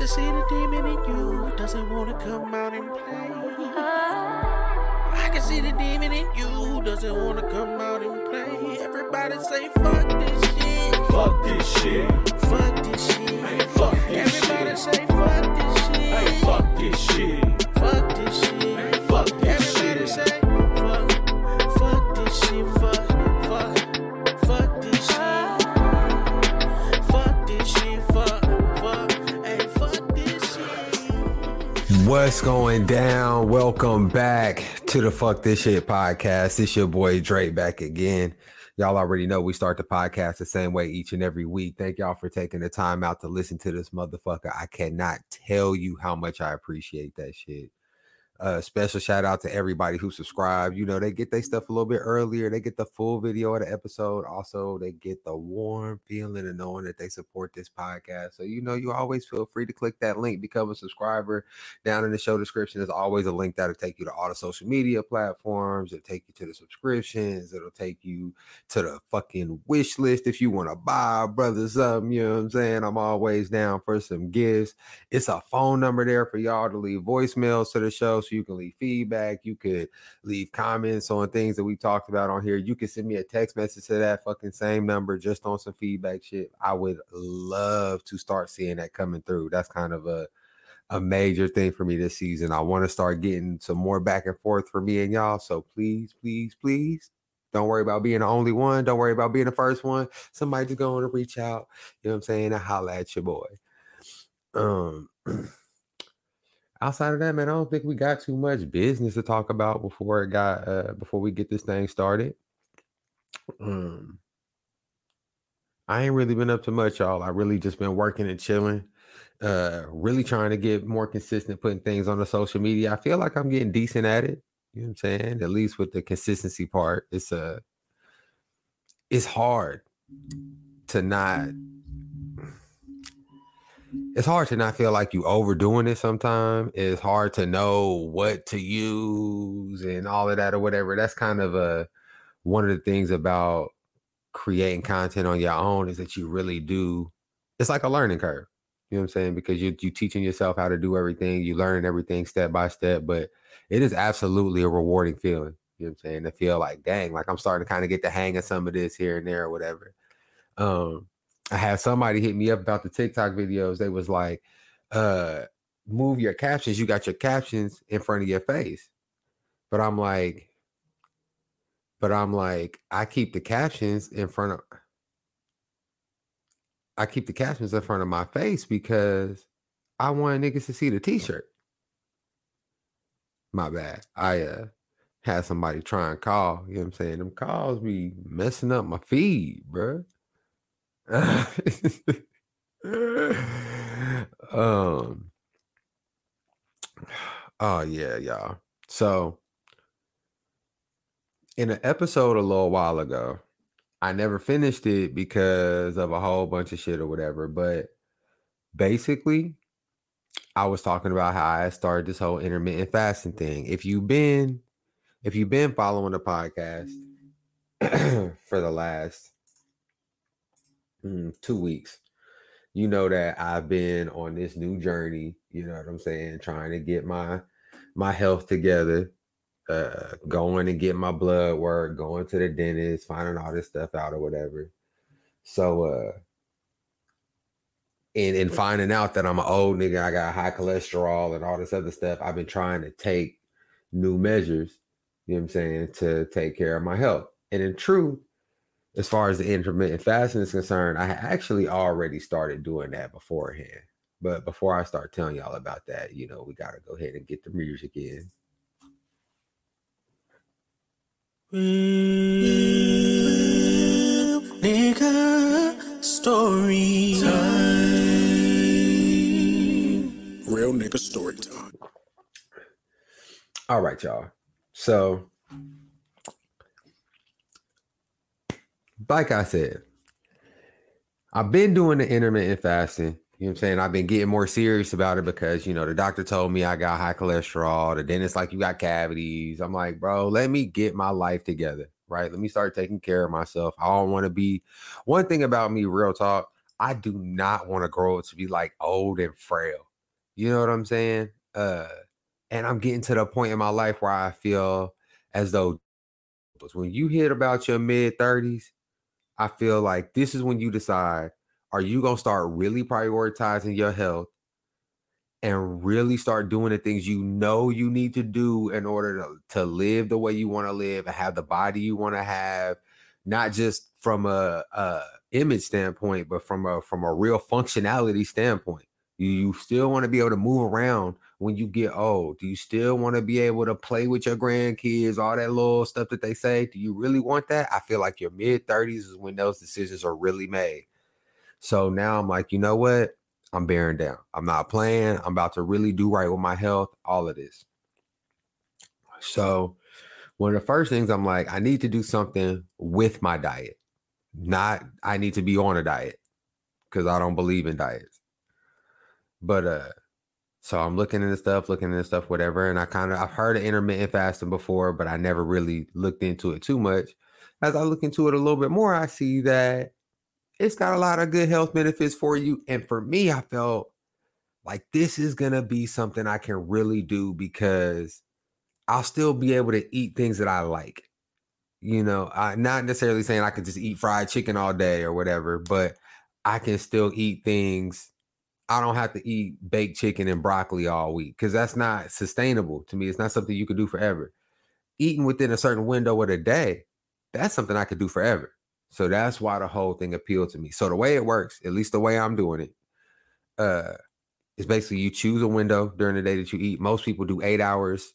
can see the demon in you doesn't want to come out and play. I can see the demon in you who doesn't want to come out and play. Everybody say fuck this shit. Fuck this shit. Fuck this shit. Hey, fuck this Everybody shit. say fuck this shit. Hey, fuck this shit. Fuck this shit. Hey, fuck this Everybody shit. say What's going down? Welcome back to the Fuck This Shit podcast. It's your boy Dre back again. Y'all already know we start the podcast the same way each and every week. Thank y'all for taking the time out to listen to this motherfucker. I cannot tell you how much I appreciate that shit. Uh, special shout out to everybody who subscribed. You know, they get their stuff a little bit earlier. They get the full video of the episode. Also, they get the warm feeling of knowing that they support this podcast. So, you know, you always feel free to click that link, become a subscriber down in the show description. There's always a link that'll take you to all the social media platforms. It'll take you to the subscriptions. It'll take you to the fucking wish list if you want to buy brothers something. You know what I'm saying? I'm always down for some gifts. It's a phone number there for y'all to leave voicemails to the show so you can leave feedback. You could leave comments on things that we talked about on here. You can send me a text message to that fucking same number just on some feedback shit. I would love to start seeing that coming through. That's kind of a a major thing for me this season. I want to start getting some more back and forth for me and y'all. So please, please, please don't worry about being the only one. Don't worry about being the first one. Somebody just going to reach out. You know what I'm saying? And holla at your boy. Um outside of that, man, I don't think we got too much business to talk about before it got uh before we get this thing started. Um I ain't really been up to much, y'all. I really just been working and chilling. Uh really trying to get more consistent putting things on the social media. I feel like I'm getting decent at it. You know what I'm saying? At least with the consistency part. It's uh it's hard to not it's hard to not feel like you overdoing it sometimes. It's hard to know what to use and all of that or whatever. That's kind of a one of the things about creating content on your own is that you really do it's like a learning curve. You know what I'm saying? Because you you teaching yourself how to do everything, you learn everything step by step, but it is absolutely a rewarding feeling. You know what I'm saying? To feel like, dang, like I'm starting to kind of get the hang of some of this here and there or whatever. Um, I had somebody hit me up about the TikTok videos. They was like, uh, move your captions. You got your captions in front of your face. But I'm like, but I'm like, I keep the captions in front of I keep the captions in front of my face because I want niggas to see the t-shirt. My bad. I uh had somebody try and call. You know what I'm saying? Them calls be messing up my feed, bruh. um oh yeah y'all. So in an episode a little while ago i never finished it because of a whole bunch of shit or whatever but basically i was talking about how i started this whole intermittent fasting thing. If you've been if you've been following the podcast for the last mm, two weeks. You know that I've been on this new journey. You know what I'm saying? Trying to get my my health together, uh, going and get my blood work, going to the dentist, finding all this stuff out or whatever. So, uh, and and finding out that I'm an old nigga, I got high cholesterol and all this other stuff. I've been trying to take new measures. You know what I'm saying to take care of my health. And in truth, as far as the intermittent fasting is concerned, I actually already started doing that beforehand. But before I start telling y'all about that, you know, we got to go ahead and get the music in. Real nigga story time. Real nigga story time. All right, y'all. So, like I said, I've been doing the intermittent fasting. You know what I'm saying? I've been getting more serious about it because, you know, the doctor told me I got high cholesterol. The dentist, like, you got cavities. I'm like, bro, let me get my life together, right? Let me start taking care of myself. I don't want to be one thing about me, real talk. I do not want to grow up to be like old and frail. You know what I'm saying? Uh, and I'm getting to the point in my life where I feel as though when you hit about your mid 30s, I feel like this is when you decide are you going to start really prioritizing your health and really start doing the things you know you need to do in order to, to live the way you want to live and have the body you want to have not just from a, a image standpoint but from a from a real functionality standpoint? You, you still want to be able to move around when you get old do you still want to be able to play with your grandkids all that little stuff that they say do you really want that i feel like your mid 30s is when those decisions are really made so now i'm like you know what I'm bearing down. I'm not playing. I'm about to really do right with my health, all of this. So, one of the first things I'm like, I need to do something with my diet. Not I need to be on a diet because I don't believe in diets. But uh so I'm looking into stuff, looking into stuff, whatever. And I kind of I've heard of intermittent fasting before, but I never really looked into it too much. As I look into it a little bit more, I see that it's got a lot of good health benefits for you. And for me, I felt like this is to be something I can really do because I'll still be able to eat things that I like. You know, I not necessarily saying I could just eat fried chicken all day or whatever, but I can still eat things. I don't have to eat baked chicken and broccoli all week because that's not sustainable to me. It's not something you could do forever. Eating within a certain window of the day, that's something I could do forever. So that's why the whole thing appealed to me. So the way it works, at least the way I'm doing it, uh, is basically you choose a window during the day that you eat. Most people do eight hours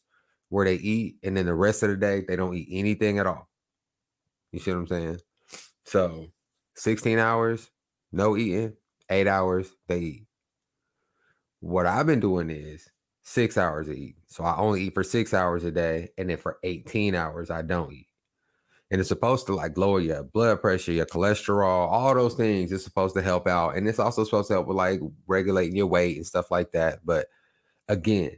where they eat, and then the rest of the day they don't eat anything at all. You see what I'm saying? So 16 hours, no eating, eight hours, they eat. What I've been doing is six hours to eat. So I only eat for six hours a day, and then for 18 hours, I don't eat and it's supposed to like lower your blood pressure, your cholesterol, all those things. It's supposed to help out, and it's also supposed to help with like regulating your weight and stuff like that. But again,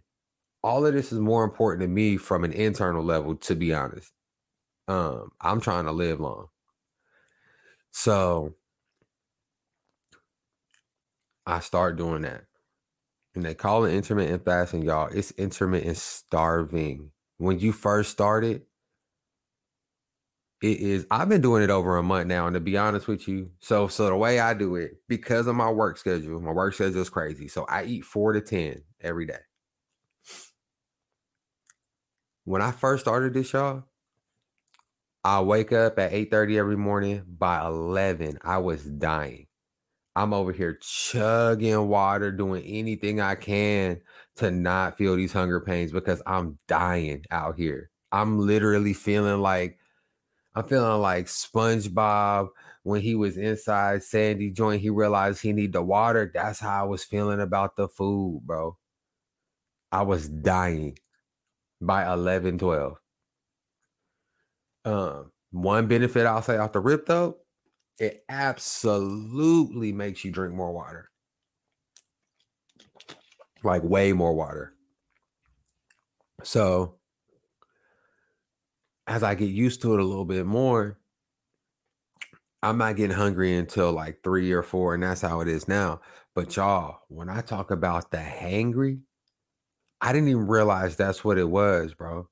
all of this is more important to me from an internal level, to be honest. Um, I'm trying to live long, so I start doing that, and they call it intermittent fasting, y'all. It's intermittent starving. When you first started, it is I've been doing it over a month now, and to be honest with you, so so the way I do it, because of my work schedule, my work schedule is crazy. So I eat four to ten every day. When I first started this, y'all, I wake up at 8 30 every morning. By 11, I was dying. I'm over here chugging water, doing anything I can to not feel these hunger pains because I'm dying out here. I'm literally feeling like I'm feeling like SpongeBob when he was inside Sandy joint. He realized he need the water. That's how I was feeling about the food, bro. I was dying by 11, 12. Um, one benefit I'll say off the rip though, it absolutely makes you drink more water. Like way more water. So as I get used to it a little bit more, I'm not getting hungry until like three or four, and that's how it is now. But y'all, when I talk about the hangry, I didn't even realize that's what it was, bro.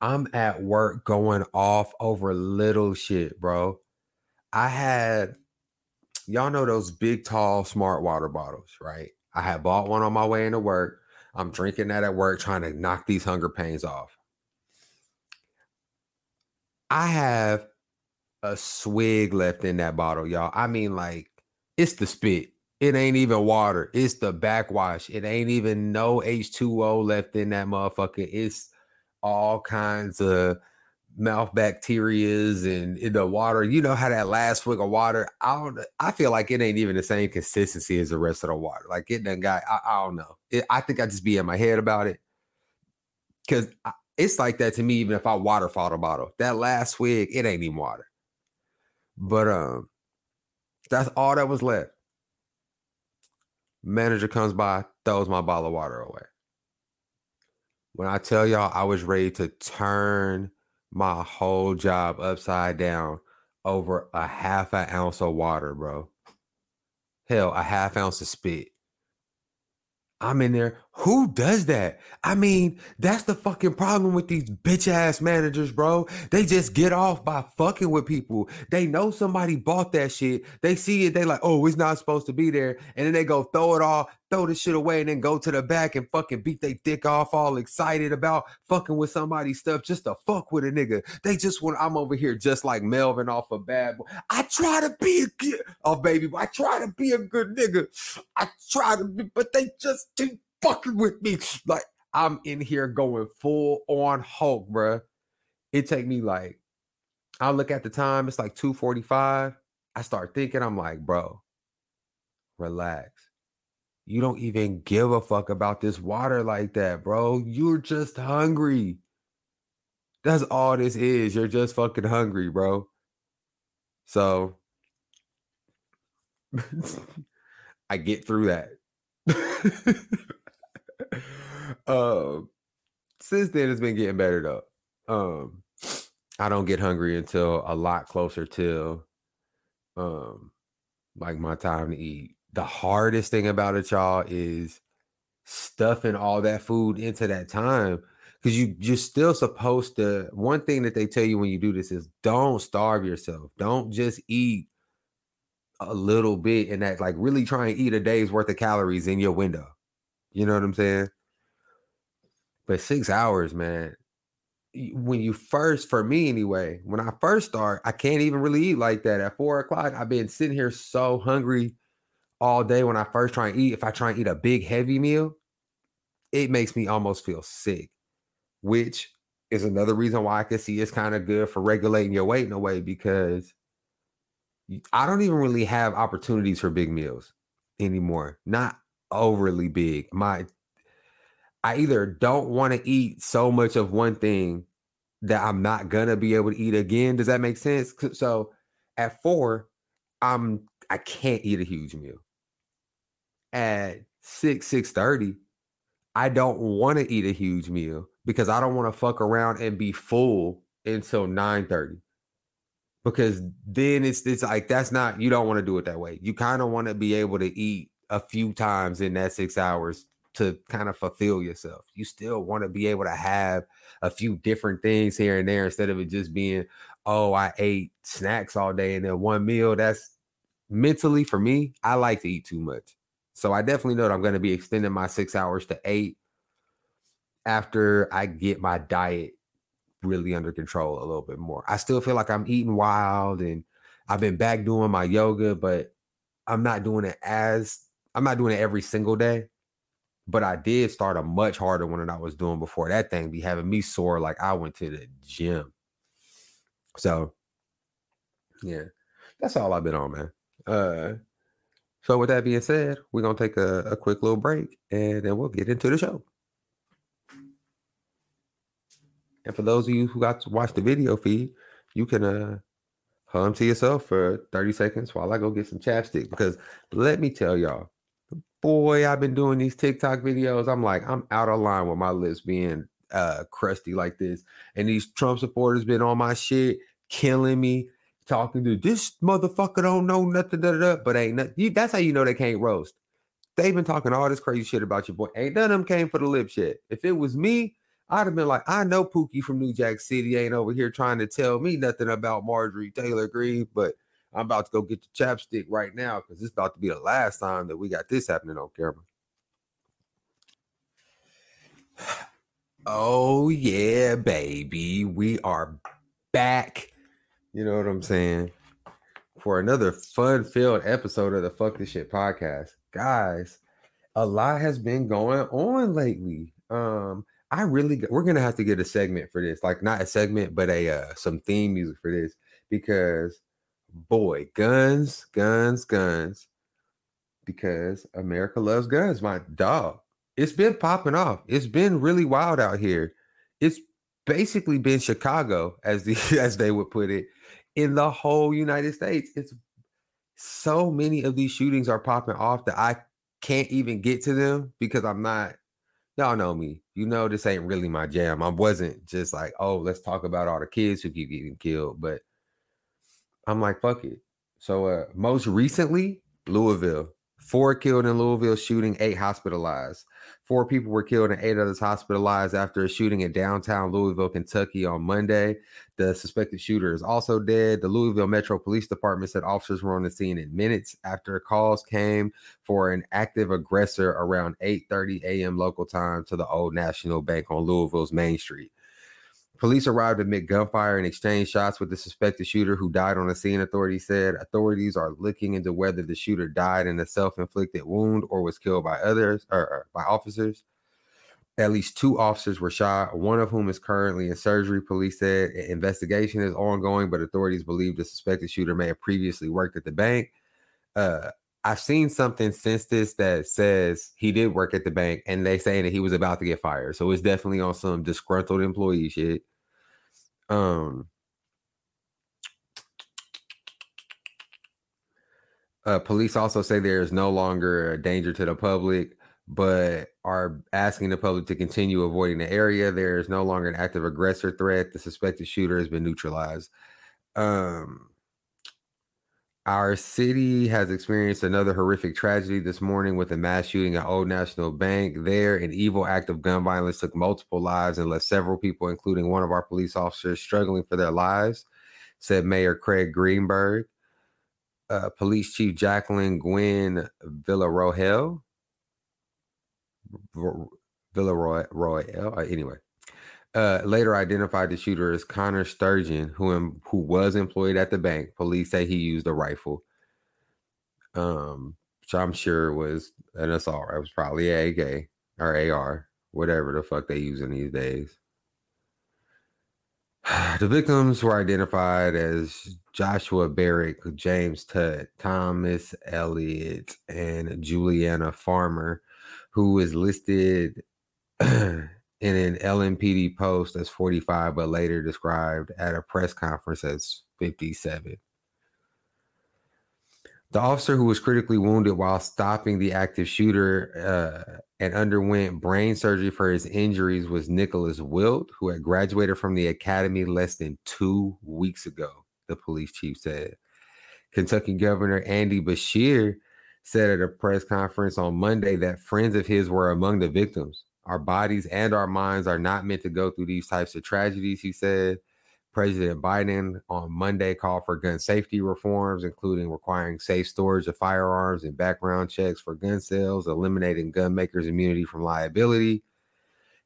I'm at work going off over little shit, bro. I had, y'all know those big, tall, smart water bottles, right? I had bought one on my way into work. I'm drinking that at work, trying to knock these hunger pains off. I have a swig left in that bottle, y'all. I mean, like, it's the spit. It ain't even water. It's the backwash. It ain't even no H2O left in that motherfucker. It's all kinds of mouth bacterias and in the water. You know how that last swig of water, I don't I feel like it ain't even the same consistency as the rest of the water. Like it done got, I, I don't know. It, I think I just be in my head about it. Cause it's like that to me, even if I waterfall the bottle. That last swig, it ain't even water. But um, that's all that was left. Manager comes by, throws my bottle of water away. When I tell y'all I was ready to turn my whole job upside down over a half an ounce of water, bro. Hell, a half ounce of spit. I'm in there. Who does that? I mean, that's the fucking problem with these bitch ass managers, bro. They just get off by fucking with people. They know somebody bought that shit. They see it. They like, oh, it's not supposed to be there. And then they go throw it all, throw the shit away, and then go to the back and fucking beat their dick off, all excited about fucking with somebody's stuff just to fuck with a nigga. They just want, I'm over here just like Melvin off a bad boy. I try to be a good, oh, baby, I try to be a good nigga. I try to be, but they just keep fucking with me. Like I'm in here going full on Hulk, bruh. It take me like I look at the time, it's like 2:45. I start thinking, I'm like, bro, relax. You don't even give a fuck about this water like that, bro. You're just hungry. That's all this is. You're just fucking hungry, bro. So I get through that. um, since then, it's been getting better though. Um, I don't get hungry until a lot closer to um like my time to eat. The hardest thing about it, y'all, is stuffing all that food into that time because you you're still supposed to. One thing that they tell you when you do this is don't starve yourself. Don't just eat a little bit and that like really try and eat a day's worth of calories in your window. You know what I'm saying? But six hours, man. When you first, for me anyway, when I first start, I can't even really eat like that. At four o'clock, I've been sitting here so hungry all day. When I first try and eat, if I try and eat a big heavy meal, it makes me almost feel sick, which is another reason why I can see it's kind of good for regulating your weight in a way because I don't even really have opportunities for big meals anymore. Not overly big. My I either don't want to eat so much of one thing that I'm not gonna be able to eat again. Does that make sense? So at four, I'm I can't eat a huge meal. At six, six thirty, I don't want to eat a huge meal because I don't want to fuck around and be full until 9:30. Because then it's it's like that's not you don't want to do it that way. You kind of want to be able to eat a few times in that six hours to kind of fulfill yourself. You still want to be able to have a few different things here and there instead of it just being, oh, I ate snacks all day and then one meal. That's mentally for me, I like to eat too much. So I definitely know that I'm going to be extending my six hours to eight after I get my diet really under control a little bit more. I still feel like I'm eating wild and I've been back doing my yoga, but I'm not doing it as I'm not doing it every single day. But I did start a much harder one than I was doing before. That thing be having me sore like I went to the gym. So yeah, that's all I've been on, man. Uh so with that being said, we're gonna take a, a quick little break and then we'll get into the show. And for those of you who got to watch the video feed, you can uh hum to yourself for 30 seconds while I go get some chapstick. Because let me tell y'all, boy, I've been doing these TikTok videos. I'm like, I'm out of line with my lips being uh crusty like this. And these Trump supporters been on my shit, killing me, talking to this motherfucker don't know nothing, da, da, da, but ain't nothing. That's how you know they can't roast. They've been talking all this crazy shit about your boy. Ain't none of them came for the lip shit. If it was me, I'd have been like, I know Pookie from New Jack City ain't over here trying to tell me nothing about Marjorie Taylor Greene, but I'm about to go get the chapstick right now because it's about to be the last time that we got this happening on camera. Oh yeah, baby. We are back. You know what I'm saying? For another fun-filled episode of the Fuck This Shit podcast. Guys, a lot has been going on lately. Um, I really we're gonna have to get a segment for this, like not a segment, but a uh, some theme music for this because boy, guns, guns, guns. Because America loves guns, my dog. It's been popping off. It's been really wild out here. It's basically been Chicago, as the as they would put it, in the whole United States. It's so many of these shootings are popping off that I can't even get to them because I'm not y'all know me. You know this ain't really my jam. I wasn't just like, oh, let's talk about all the kids who keep getting killed, but I'm like, fuck it. So uh most recently, Louisville, Four killed in Louisville shooting, eight hospitalized. Four people were killed and eight others hospitalized after a shooting in downtown Louisville, Kentucky on Monday. The suspected shooter is also dead. The Louisville Metro Police Department said officers were on the scene in minutes after calls came for an active aggressor around 8:30 a.m. local time to the Old National Bank on Louisville's Main Street. Police arrived amid gunfire and exchanged shots with the suspected shooter who died on the scene, authorities said. Authorities are looking into whether the shooter died in a self-inflicted wound or was killed by others or, by officers. At least two officers were shot, one of whom is currently in surgery, police said. An investigation is ongoing, but authorities believe the suspected shooter may have previously worked at the bank. Uh, I've seen something since this that says he did work at the bank, and they saying that he was about to get fired. So it's definitely on some disgruntled employee shit. Um, uh, police also say there is no longer a danger to the public, but are asking the public to continue avoiding the area. There is no longer an active aggressor threat. The suspected shooter has been neutralized. Um, our city has experienced another horrific tragedy this morning with a mass shooting at Old National Bank. There, an evil act of gun violence took multiple lives and left several people, including one of our police officers, struggling for their lives, said Mayor Craig Greenberg. Uh, Police Chief Jacqueline Gwen Villarroel. Villaroel. Uh, anyway, uh, later identified the shooter as Connor Sturgeon, who em- who was employed at the bank. Police say he used a rifle, um, which I'm sure was an assault. It was probably a AK or AR, whatever the fuck they using these days. The victims were identified as Joshua Barrick, James Tutt, Thomas Elliott, and Juliana Farmer, who is listed in an LMPD post as 45, but later described at a press conference as 57. The officer who was critically wounded while stopping the active shooter uh, and underwent brain surgery for his injuries was Nicholas Wilt, who had graduated from the academy less than two weeks ago, the police chief said. Kentucky Governor Andy Beshear said at a press conference on Monday that friends of his were among the victims. Our bodies and our minds are not meant to go through these types of tragedies, he said. President Biden on Monday called for gun safety reforms, including requiring safe storage of firearms and background checks for gun sales, eliminating gun makers' immunity from liability.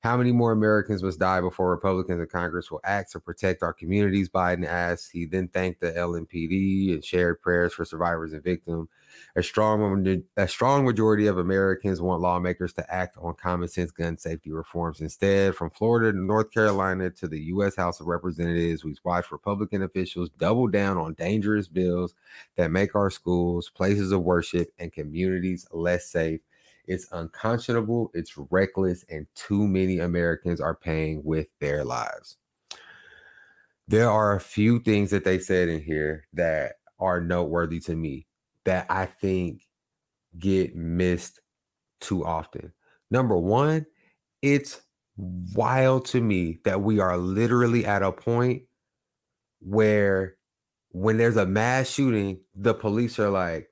How many more Americans must die before Republicans in Congress will act to protect our communities? Biden asked. He then thanked the LMPD and shared prayers for survivors and victims. A strong, a strong majority of Americans want lawmakers to act on common sense gun safety reforms. Instead, from Florida to North Carolina to the U.S. House of Representatives, we've watched Republican officials double down on dangerous bills that make our schools, places of worship, and communities less safe it's unconscionable, it's reckless, and too many Americans are paying with their lives. There are a few things that they said in here that are noteworthy to me that I think get missed too often. Number one, it's wild to me that we are literally at a point where when there's a mass shooting, the police are like,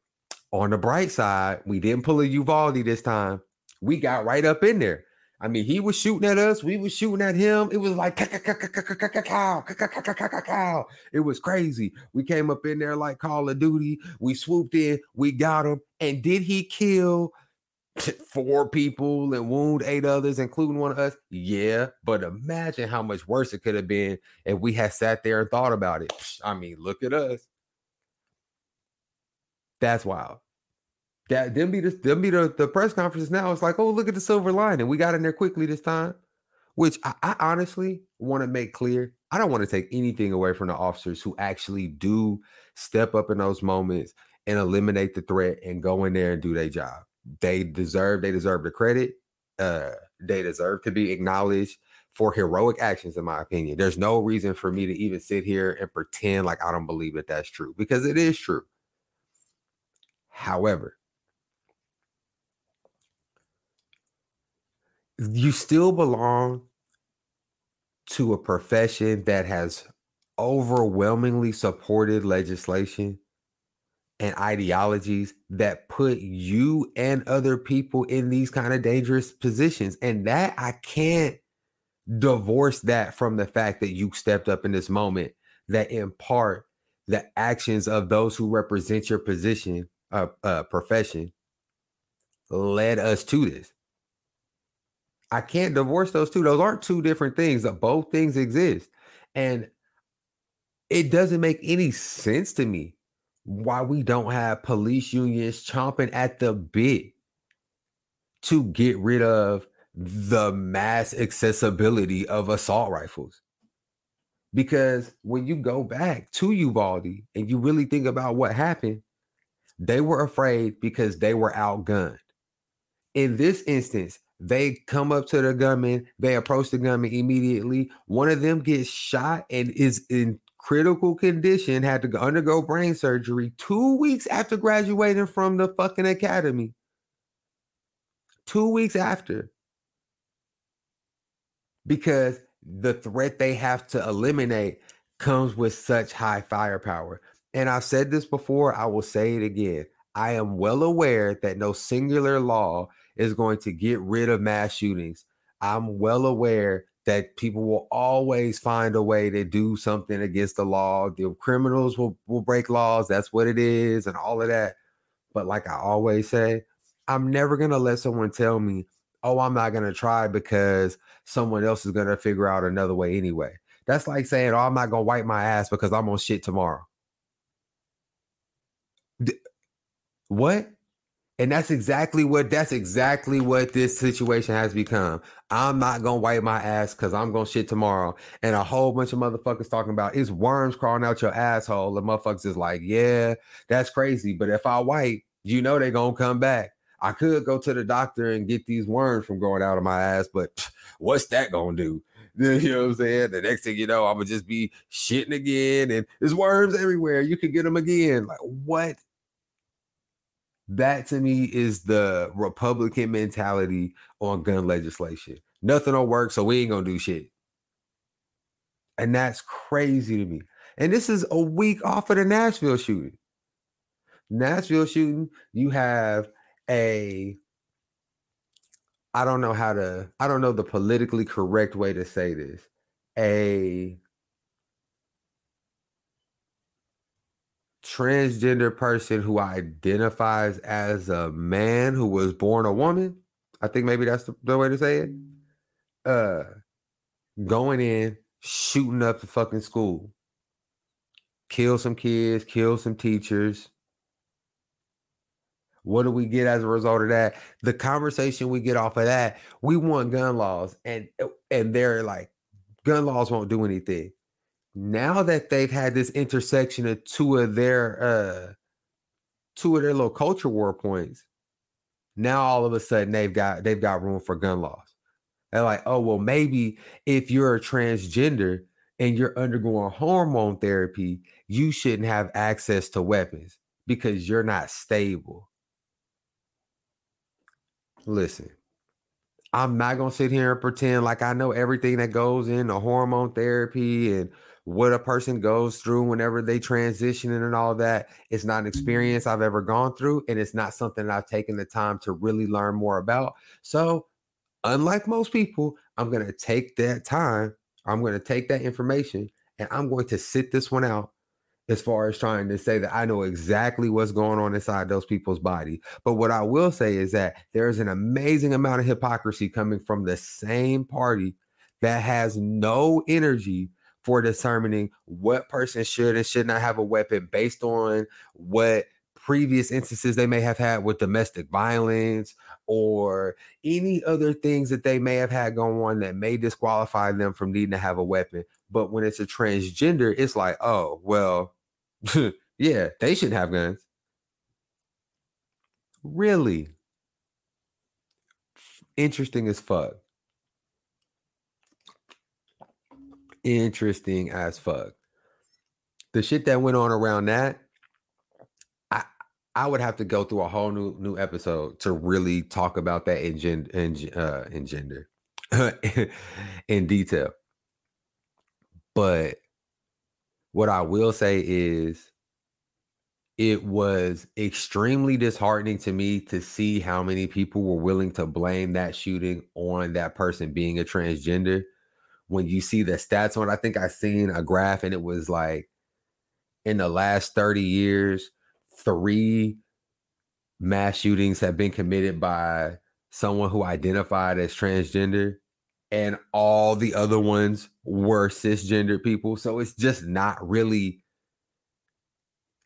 on the bright side, we didn't pull a Uvalde this time. We got right up in there. I mean, he was shooting at us. We were shooting at him. It was like cow. It was crazy. We came up in there like Call of Duty. We swooped in. We got him. And did he kill four people and wound eight others, including one of us? Yeah. But imagine how much worse it could have been if we had sat there and thought about it. I mean, look at us. That's wild. That them be the them be the, the press conferences now. It's like, oh, look at the silver lining. We got in there quickly this time. Which I, I honestly want to make clear. I don't want to take anything away from the officers who actually do step up in those moments and eliminate the threat and go in there and do their job. They deserve, they deserve the credit. Uh, they deserve to be acknowledged for heroic actions, in my opinion. There's no reason for me to even sit here and pretend like I don't believe that that's true because it is true. However, you still belong to a profession that has overwhelmingly supported legislation and ideologies that put you and other people in these kind of dangerous positions. And that I can't divorce that from the fact that you stepped up in this moment that in part the actions of those who represent your position uh, uh profession led us to this. I can't divorce those two. Those aren't two different things. Both things exist. And it doesn't make any sense to me why we don't have police unions chomping at the bit to get rid of the mass accessibility of assault rifles. Because when you go back to Uvalde and you really think about what happened, they were afraid because they were outgunned. In this instance, they come up to the gunman, they approach the gunman immediately. One of them gets shot and is in critical condition, had to undergo brain surgery two weeks after graduating from the fucking academy. Two weeks after because the threat they have to eliminate comes with such high firepower. And I've said this before, I will say it again. I am well aware that no singular law is going to get rid of mass shootings. I'm well aware that people will always find a way to do something against the law. The criminals will, will break laws. That's what it is, and all of that. But like I always say, I'm never going to let someone tell me oh, I'm not going to try because someone else is going to figure out another way anyway. That's like saying, oh, I'm not going to wipe my ass because I'm on shit tomorrow. What? And that's exactly what that's exactly what this situation has become. I'm not gonna wipe my ass because I'm gonna shit tomorrow. And a whole bunch of motherfuckers talking about it's worms crawling out your asshole. The motherfuckers is like, yeah, that's crazy. But if I wipe, you know they're gonna come back. I could go to the doctor and get these worms from growing out of my ass, but what's that gonna do? You know what I'm saying? The next thing you know, I'm gonna just be shitting again, and there's worms everywhere. You could get them again. Like what? That to me is the Republican mentality on gun legislation. Nothing will work, so we ain't gonna do shit. And that's crazy to me. And this is a week off of the Nashville shooting. Nashville shooting, you have a I don't know how to I don't know the politically correct way to say this. A transgender person who identifies as a man who was born a woman. I think maybe that's the, the way to say it. Uh going in, shooting up the fucking school. Kill some kids, kill some teachers what do we get as a result of that? The conversation we get off of that, we want gun laws, and and they're like, gun laws won't do anything. Now that they've had this intersection of two of their uh two of their little culture war points, now all of a sudden they've got they've got room for gun laws. They're like, oh well, maybe if you're a transgender and you're undergoing hormone therapy, you shouldn't have access to weapons because you're not stable. Listen, I'm not gonna sit here and pretend like I know everything that goes into hormone therapy and what a person goes through whenever they transition and all that. It's not an mm-hmm. experience I've ever gone through, and it's not something I've taken the time to really learn more about. So, unlike most people, I'm gonna take that time, I'm gonna take that information, and I'm going to sit this one out as far as trying to say that I know exactly what's going on inside those people's body. But what I will say is that there's an amazing amount of hypocrisy coming from the same party that has no energy for determining what person should and should not have a weapon based on what previous instances they may have had with domestic violence or any other things that they may have had going on that may disqualify them from needing to have a weapon. But when it's a transgender, it's like, oh, well, yeah, they should have guns. Really? Interesting as fuck. Interesting as fuck. The shit that went on around that, I I would have to go through a whole new new episode to really talk about that in gen, in, uh, in gender in detail. But what I will say is it was extremely disheartening to me to see how many people were willing to blame that shooting on that person being a transgender. When you see the stats on, it, I think I seen a graph and it was like in the last 30 years, three mass shootings have been committed by someone who identified as transgender, and all the other ones were cisgender people. So it's just not really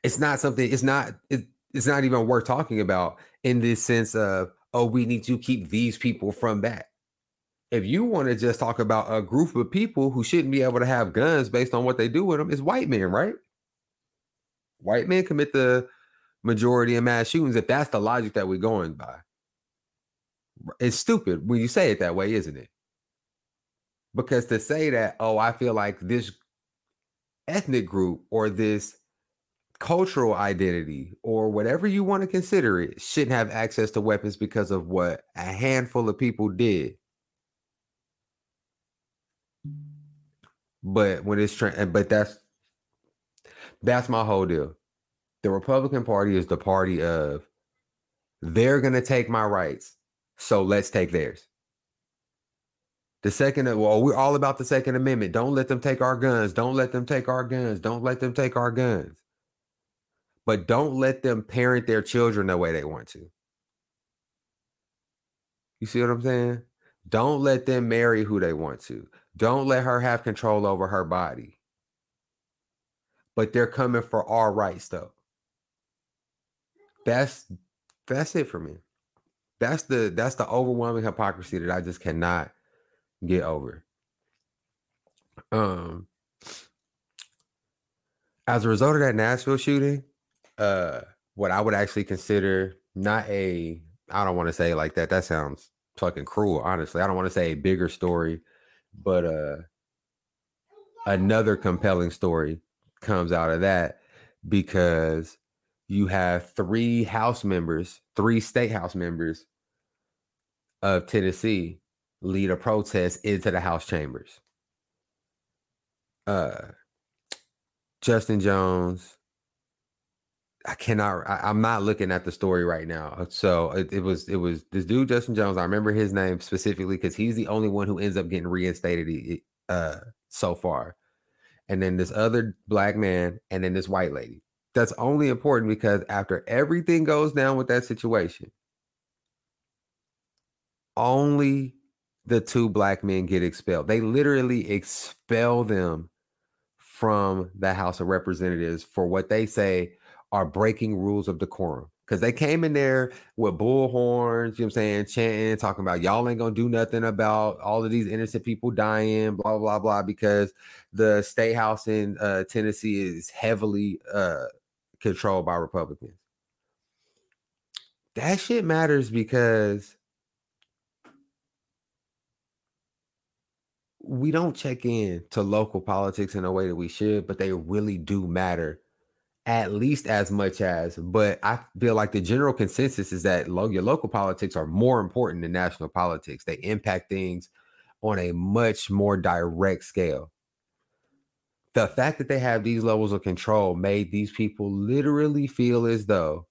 it's not something it's not it, it's not even worth talking about in this sense of oh we need to keep these people from that if you want to just talk about a group of people who shouldn't be able to have guns based on what they do with them it's white men right? White men commit the majority of mass shootings if that's the logic that we're going by. It's stupid when you say it that way isn't it? Because to say that oh i feel like this ethnic group or this cultural identity or whatever you want to consider it shouldn't have access to weapons because of what a handful of people did. But when it's tra- but that's that's my whole deal. The Republican Party is the party of they're to take my rights, so let's take theirs. The second, well, we're all about the Second Amendment. Don't let them take our guns. Don't let them take our guns. Don't let them take our guns but don't let them parent their children the way they want to. You see what I'm saying? Don't let them marry who they want to. Don't let her have control over her body. But they're coming for our rights though. That's that's it for me. That's the that's the overwhelming hypocrisy that I just cannot get over. Um as a result of that Nashville shooting, uh what I would actually consider not a I don't want to say like that. That sounds fucking cruel, honestly. I don't want to say a bigger story, but uh another compelling story comes out of that because you have three house members, three state house members of Tennessee lead a protest into the House chambers. Uh Justin Jones, I cannot. I, am not looking at the story right now. Uh, so it, it, was it was this dude Justin Jones. I remember his name specifically because he's the only one who ends up getting reinstated uh, so far. And then this other black man, and then this white lady. That's only important because after everything goes down with that situation, only the two black men get expelled. They literally expel them from the House of Representatives for what they say are breaking rules of decorum because they came in there with bullhorns, you know what I'm saying, chanting, talking about y'all ain't gonna do nothing about all of these innocent people dying, blah, blah, blah, because the state house in uh, Tennessee is heavily uh, controlled by Republicans. That shit matters because we don't check in to local politics in a way that we should, but they really do matter at least as much as, but I feel like the general consensus is that lo- your local politics are more important than national politics. They impact things on a much more direct scale. The fact that they have these levels of control made these people literally feel as though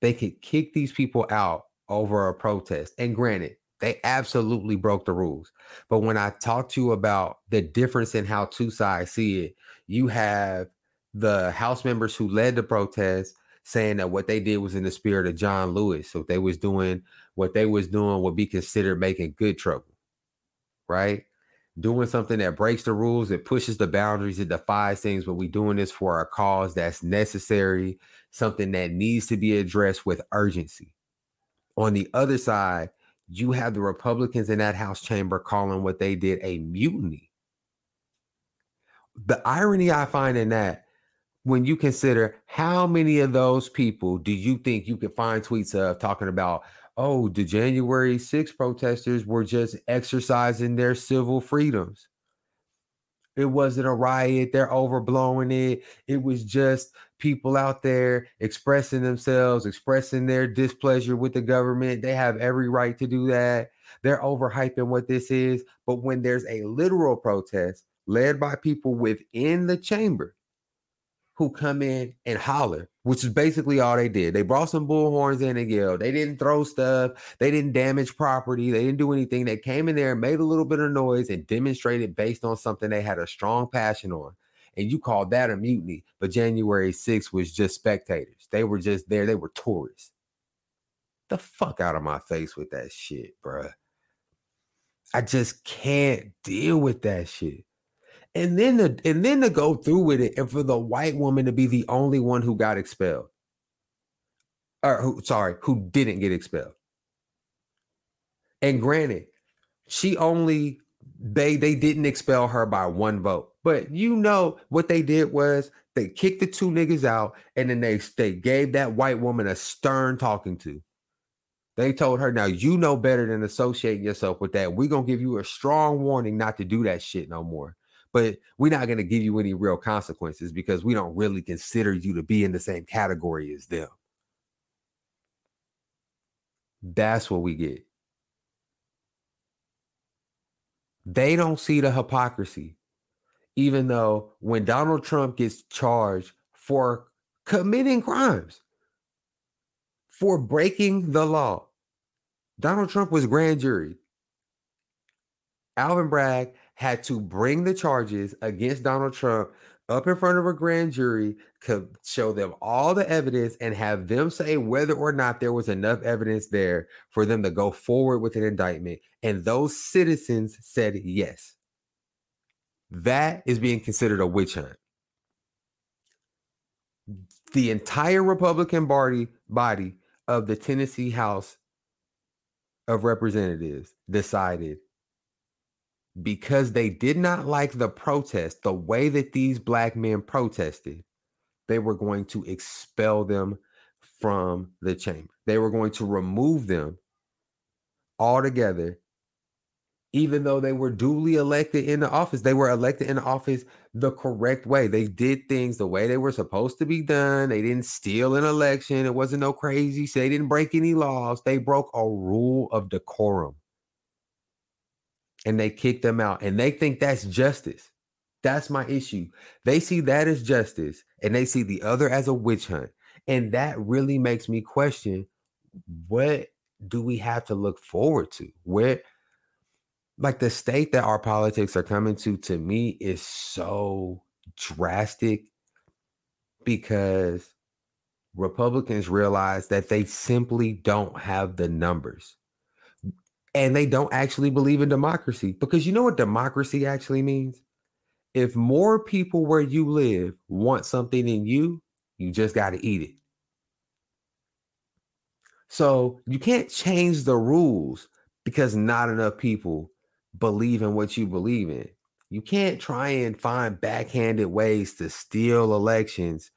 they could kick these people out over a protest. And granted, they absolutely broke the rules. But when I talk to you about the difference in how two sides see it, you have the House members who led the protest saying that what they did was in the spirit of John Lewis. So they was doing what they was doing would be considered making good trouble, right? Doing something that breaks the rules, it pushes the boundaries, it defies things, but we doing this for a cause that's necessary, something that needs to be addressed with urgency. On the other side, you have the Republicans in that House chamber calling what they did a mutiny. The irony I find in that when you consider how many of those people do you think you could find tweets of talking about, oh, the January 6 protesters were just exercising their civil freedoms? It wasn't a riot. They're overblowing it. It was just people out there expressing themselves, expressing their displeasure with the government. They have every right to do that. They're overhyping what this is. But when there's a literal protest led by people within the chamber, who come in and holler, which is basically all they did. They brought some bullhorns in and yelled. They didn't throw stuff. They didn't damage property. They didn't do anything. They came in there and made a little bit of noise and demonstrated based on something they had a strong passion on. And you call that a mutiny. But January 6th was just spectators. They were just there. They were tourists. The fuck out of my face with that shit, bruh. I just can't deal with that shit and then to, and then to go through with it and for the white woman to be the only one who got expelled. Or who sorry who didn't get expelled. And granted she only they they didn't expel her by one vote. But you know what they did was they kicked the two niggas out and then they they gave that white woman a stern talking to. They told her now you know better than associating yourself with that. We're gonna give you a strong warning not to do that shit no more but we're not going to give you any real consequences because we don't really consider you to be in the same category as them. That's what we get. They don't see the hypocrisy, even though when Donald Trump gets charged for committing crimes, for breaking the law, Donald Trump was grand jury. Alvin Bragg had to bring the charges against Donald Trump up in front of a grand jury, could show them all the evidence and have them say whether or not there was enough evidence there for them to go forward with an indictment. And those citizens said yes. That is being considered a witch hunt. The entire Republican body body of the Tennessee House of Representatives decided because they did not like the protest, the way that these black men protested, they were going to expel them from the chamber. They were going to remove them altogether, even though they were duly elected in the office. They were elected in the office the correct way. They did things the way they were supposed to be done. They didn't steal an election. It wasn't no crazy. So they didn't break any laws. They broke a rule of decorum and they kick them out and they think that's justice. That's my issue. They see that as justice and they see the other as a witch hunt. And that really makes me question what do we have to look forward to? Where, like, the state that our politics are coming to, to me, is so drastic because Republicans realize that they simply don't have the numbers and they don't actually believe in democracy because you know what democracy actually means? If more people where you live want something in you, you just got to eat it. So you can't change the rules because not enough people believe in what you believe in. You can't try and find backhanded ways to steal elections.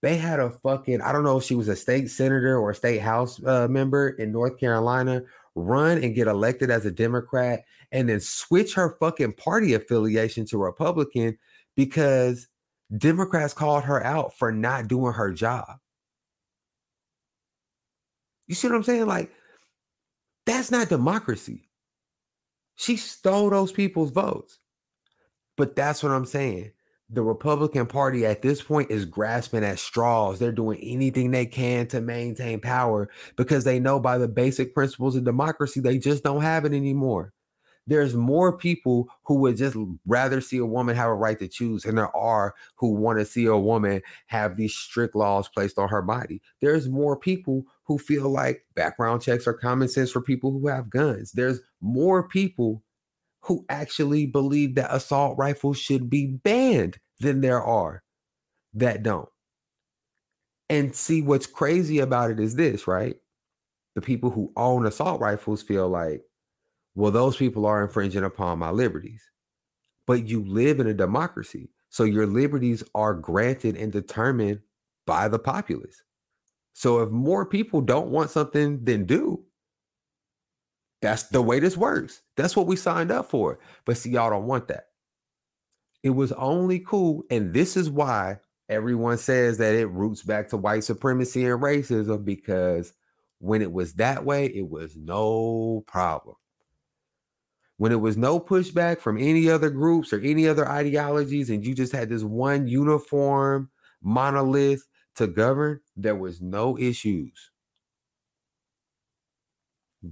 They had a fucking, I don't know if she was a state senator or a state house uh, member in North Carolina run and get elected as a Democrat and then switch her fucking party affiliation to Republican because Democrats called her out for not doing her job. You see what I'm saying? Like, that's not democracy. She stole those people's votes. But that's what I'm saying the Republican Party at this point is grasping at straws. They're doing anything they can to maintain power because they know by the basic principles of democracy, they just don't have it anymore. There's more people who would just rather see a woman have a right to choose, and there are who want to see a woman have these strict laws placed on her body. There's more people who feel like background checks are common sense for people who have guns. There's more people who actually believe that assault rifles should be banned than there are that don't. And see what's crazy about it is this, right? The people who own assault rifles feel like, well, those people are infringing upon my liberties. But you live in a democracy. So your liberties are granted and determined by the populace. So if more people don't want something than do, that's the way this works. That's what we signed up for. But see, y'all don't want that. It was only cool. And this is why everyone says that it roots back to white supremacy and racism because when it was that way, it was no problem. When it was no pushback from any other groups or any other ideologies, and you just had this one uniform monolith to govern, there was no issues.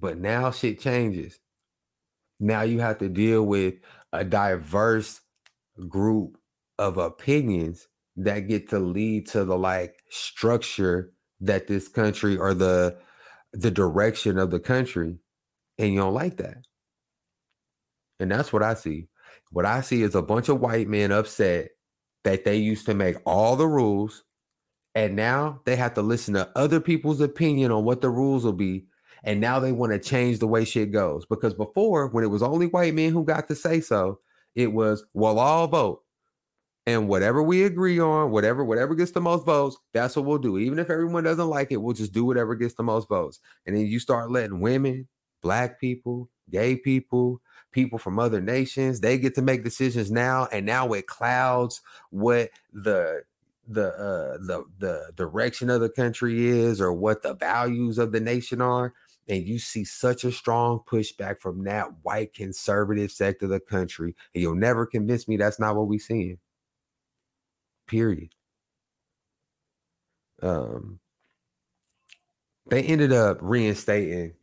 But now shit changes. Now you have to deal with a diverse group of opinions that get to lead to the like structure that this country or the the direction of the country and you don't like that and that's what i see what i see is a bunch of white men upset that they used to make all the rules and now they have to listen to other people's opinion on what the rules will be and now they want to change the way shit goes. Because before when it was only white men who got to say so it was well all vote. And whatever we agree on whatever whatever gets the most votes that's what we'll do. Even if everyone doesn't like it we'll just do whatever gets the most votes. And then you start letting women black people gay people people from other nations they get to make decisions now and now it clouds what the the uh the the direction of the country is or what the values of the nation are and you see such a strong pushback from that white conservative sector of the country and you'll never convince me that's not what we're seeing. Period. Um they ended up reinstating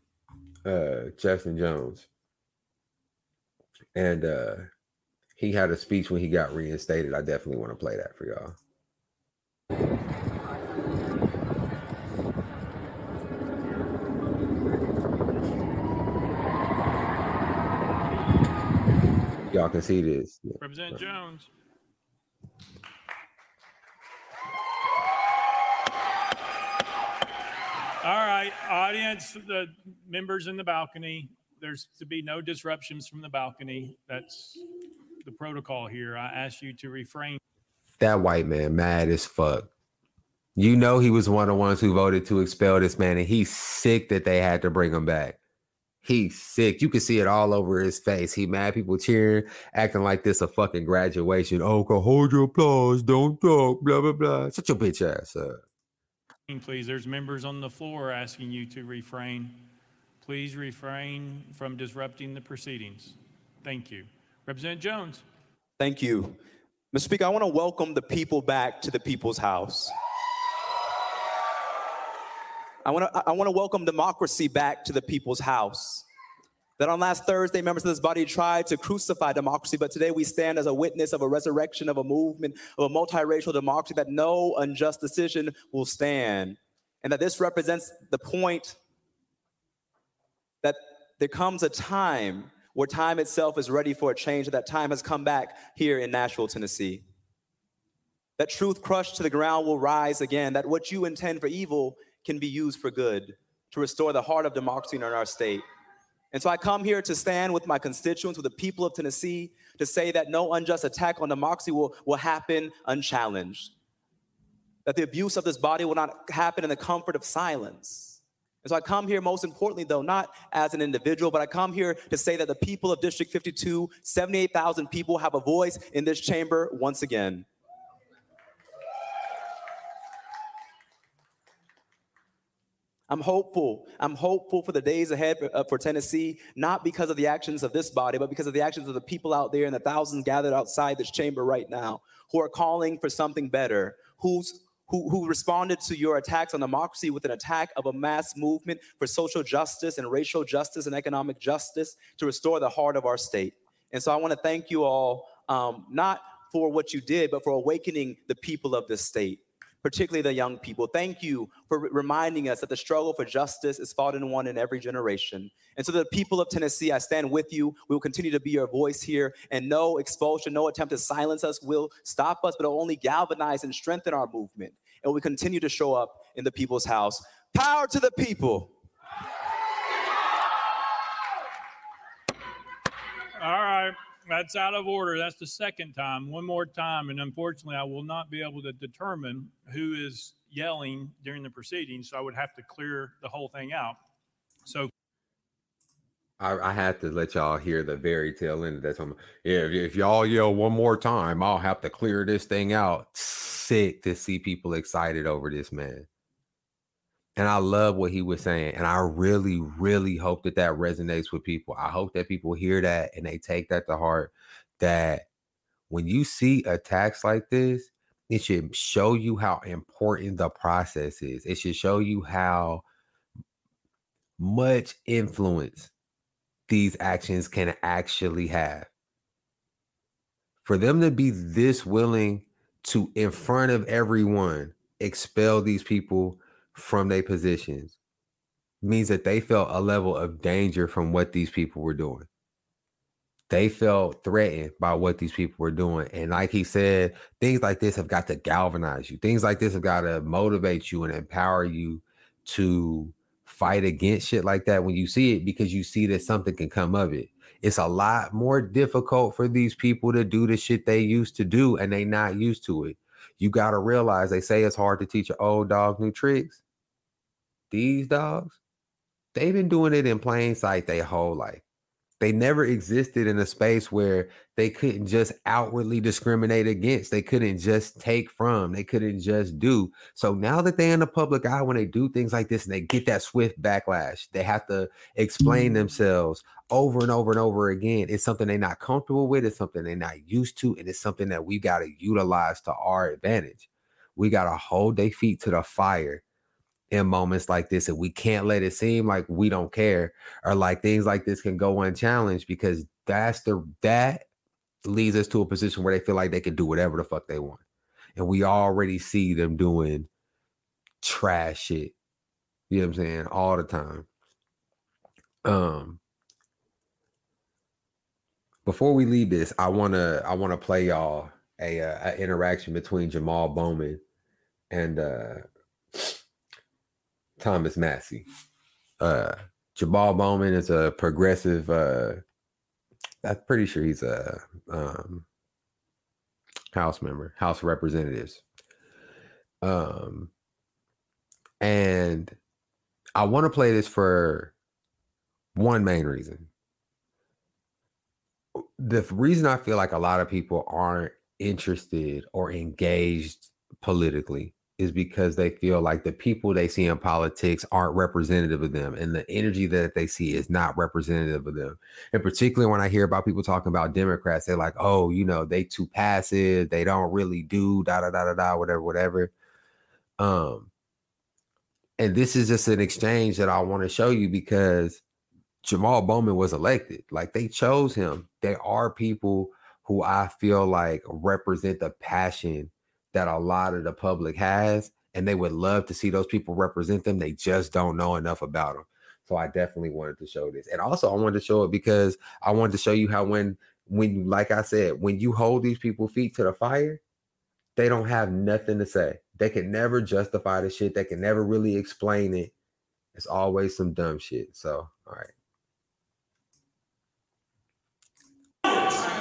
uh justin jones. And uh he had a speech when he got reinstated. I definitely want to play that for y'all y'all can see this Yeah. Representative Jones. All right, audience, the members in the balcony, there's to be no disruptions from the balcony. That's the protocol here. I ask you to refrain that white man mad as fuck. You know he was one of the ones who voted to expel this man, and he's sick that they had to bring him back. He's sick. You can see it all over his face. He mad people cheering, acting like this a fucking graduation. Oh, go hold your applause, don't talk, blah blah blah. Shut your bitch ass up. please. There's members on the floor asking you to refrain. Please refrain from disrupting the proceedings. Thank you. Representative Jones. Thank you. Mr. Speaker, I want to welcome the people back to the people's house. I want to I want to welcome democracy back to the people's house. That on last Thursday, members of this body tried to crucify democracy, but today we stand as a witness of a resurrection of a movement of a multiracial democracy that no unjust decision will stand. And that this represents the point that there comes a time where time itself is ready for a change, and that time has come back here in Nashville, Tennessee. That truth crushed to the ground will rise again, that what you intend for evil can be used for good to restore the heart of democracy in our state. And so I come here to stand with my constituents, with the people of Tennessee, to say that no unjust attack on democracy will, will happen unchallenged. That the abuse of this body will not happen in the comfort of silence. And so I come here, most importantly, though, not as an individual, but I come here to say that the people of District 52, 78,000 people, have a voice in this chamber once again. I'm hopeful. I'm hopeful for the days ahead for, uh, for, Tennessee, not because of the actions of this body, but because of the actions of the people out there and the thousands gathered outside this chamber right now who are calling for something better, who's, who, who responded to your attacks on democracy with an attack of a mass movement for social justice and racial justice and economic justice to restore the heart of our state. And so I want to thank you all, um, not for what you did, but for awakening the people of this state particularly the young people. Thank you for reminding us that the struggle for justice is fought and won in every generation. And so, the people of Tennessee, I stand with you. We will continue to be your voice here, and no expulsion, no attempt to silence us will stop us, but it'll only galvanize and strengthen our movement. And we continue to show up in the people's house. Power to the people. All right. That's out of order. That's the second time. One more time. And unfortunately, I will not be able to determine who is yelling during the proceedings. So I would have to clear the whole thing out. So I, I had to let y'all hear the very tail end of that. Yeah, if, if y'all yell one more time, I'll have to clear this thing out. Sick to see people excited over this man. And I love what he was saying. And I really, really hope that that resonates with people. I hope that people hear that and they take that to heart. That when you see attacks like this, it should show you how important the process is. It should show you how much influence these actions can actually have. For them to be this willing to, in front of everyone, expel these people from their positions means that they felt a level of danger from what these people were doing. They felt threatened by what these people were doing. And like he said, things like this have got to galvanize you. Things like this have got to motivate you and empower you to fight against shit like that when you see it because you see that something can come of it. It's a lot more difficult for these people to do the shit they used to do and they not used to it. You got to realize they say it's hard to teach an old dog new tricks. These dogs, they've been doing it in plain sight their whole life. They never existed in a space where they couldn't just outwardly discriminate against. They couldn't just take from. They couldn't just do. So now that they're in the public eye, when they do things like this and they get that swift backlash, they have to explain mm-hmm. themselves over and over and over again. It's something they're not comfortable with. It's something they're not used to. And it's something that we got to utilize to our advantage. We got to hold their feet to the fire in moments like this and we can't let it seem like we don't care or like things like this can go unchallenged because that's the that leads us to a position where they feel like they can do whatever the fuck they want and we already see them doing trash shit you know what i'm saying all the time. Um before we leave this i want to i want to play y'all a, uh, a interaction between jamaal bowman and uh Thomas Massie. Uh, Jamaal Bowman is a progressive. Uh, I'm pretty sure he's a um, House member, House Representatives. Um, and I want to play this for one main reason. The reason I feel like a lot of people aren't interested or engaged politically is because they feel like the people they see in politics aren't representative of them and the energy that they see is not representative of them. And particularly when I hear about people talking about Democrats, they're like, oh, you know, they too passive, they don't really do da da da da da, whatever, whatever. Um, and this is just an exchange that I want to show you because Jamaal Bowman was elected. Like they chose him. There are people who I feel like represent the passion that a lot of the public has, and they would love to see those people represent them. They just don't know enough about them. So I definitely wanted to show this, and also I wanted to show it because I wanted to show you how when when like I said, when you hold these people feet to the fire, they don't have nothing to say. They can never justify the shit. They can never really explain it. It's always some dumb shit. So all right.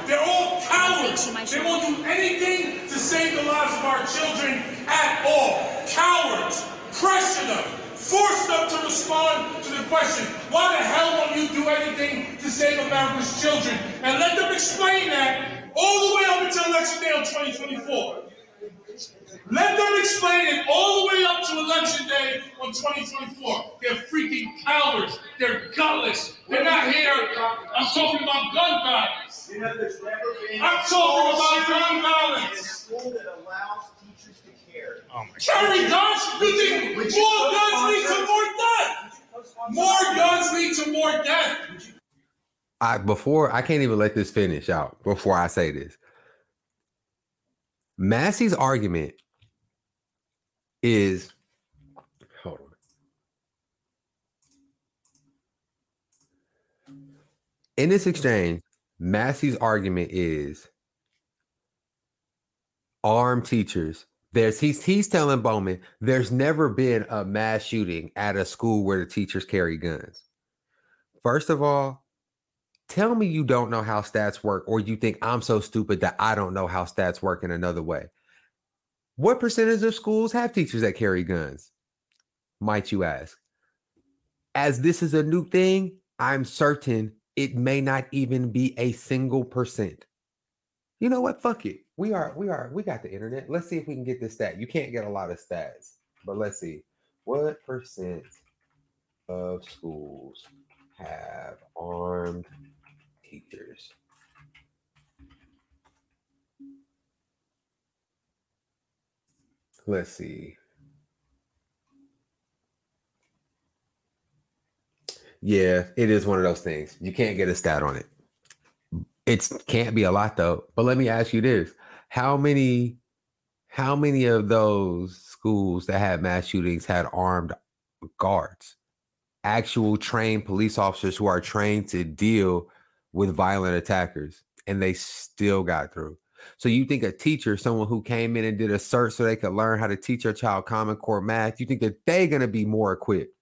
They're all cowards. They won't do anything to save the lives of our children at all. Cowards. Pressure them. Force them to respond to the question, why the hell won't you do anything to save America's children? And let them explain that all the way up until election day on 2024. Let them explain it all the way up to election day on 2024. They're freaking cowards. They're gutless. They're not here. I'm talking about gun violence. I'm talking about gun violence. carry. Carry guns? You think more guns lead to more death? More guns lead to more death. I before I can't even let this finish out before I say this. Massie's argument is hold on. In this exchange, Massie's argument is armed teachers. There's he's he's telling Bowman there's never been a mass shooting at a school where the teachers carry guns. First of all, tell me you don't know how stats work or you think I'm so stupid that I don't know how stats work in another way. What percentage of schools have teachers that carry guns? Might you ask? As this is a new thing, I'm certain it may not even be a single percent. You know what? Fuck it. We are, we are, we got the internet. Let's see if we can get this stat. You can't get a lot of stats, but let's see. What percent of schools have armed teachers? let's see. Yeah, it is one of those things. You can't get a stat on it. It can't be a lot though. But let me ask you this: How many, how many of those schools that had mass shootings had armed guards, actual trained police officers who are trained to deal with violent attackers, and they still got through? So you think a teacher, someone who came in and did a cert so they could learn how to teach a child common core math, you think that they're gonna be more equipped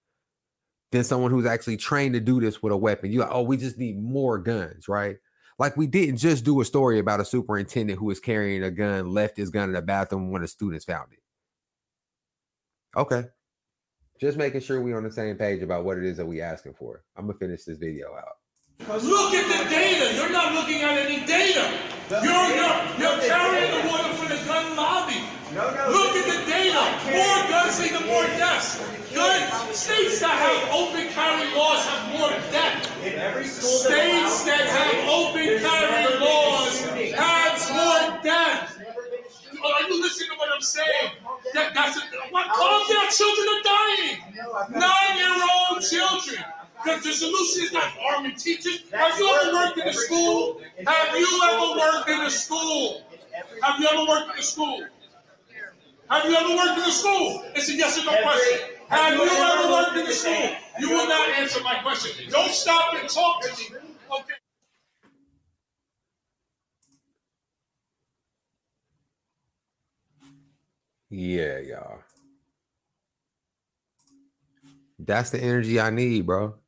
than someone who's actually trained to do this with a weapon? You like, oh, we just need more guns, right? Like we didn't just do a story about a superintendent who was carrying a gun, left his gun in the bathroom when the students found it. Okay. Just making sure we're on the same page about what it is that we're asking for. I'm gonna finish this video out. Look at the data. You're not looking at any data. You're, you're, you're carrying the water for the gun lobby. Look at the data. More guns lead to more deaths. Good states that have open carry laws have more deaths. In every school States that have open carry never been a laws have more deaths. There's never been a shooting. Oh, Are you listening to what I'm saying? That, that's a, what, calm down. Children are dying. No, I've got- Nine-year-old children. Because the solution is not arming teachers. Have you ever worked in a school? Have you ever worked in a school? Have you ever worked in a school? Have you ever worked in a school? It's a yes or no question. Have you ever worked in a school? you will not answer my question. Don't stop and talk to me. Okay. Yeah, y'all. That's the energy I need, bro.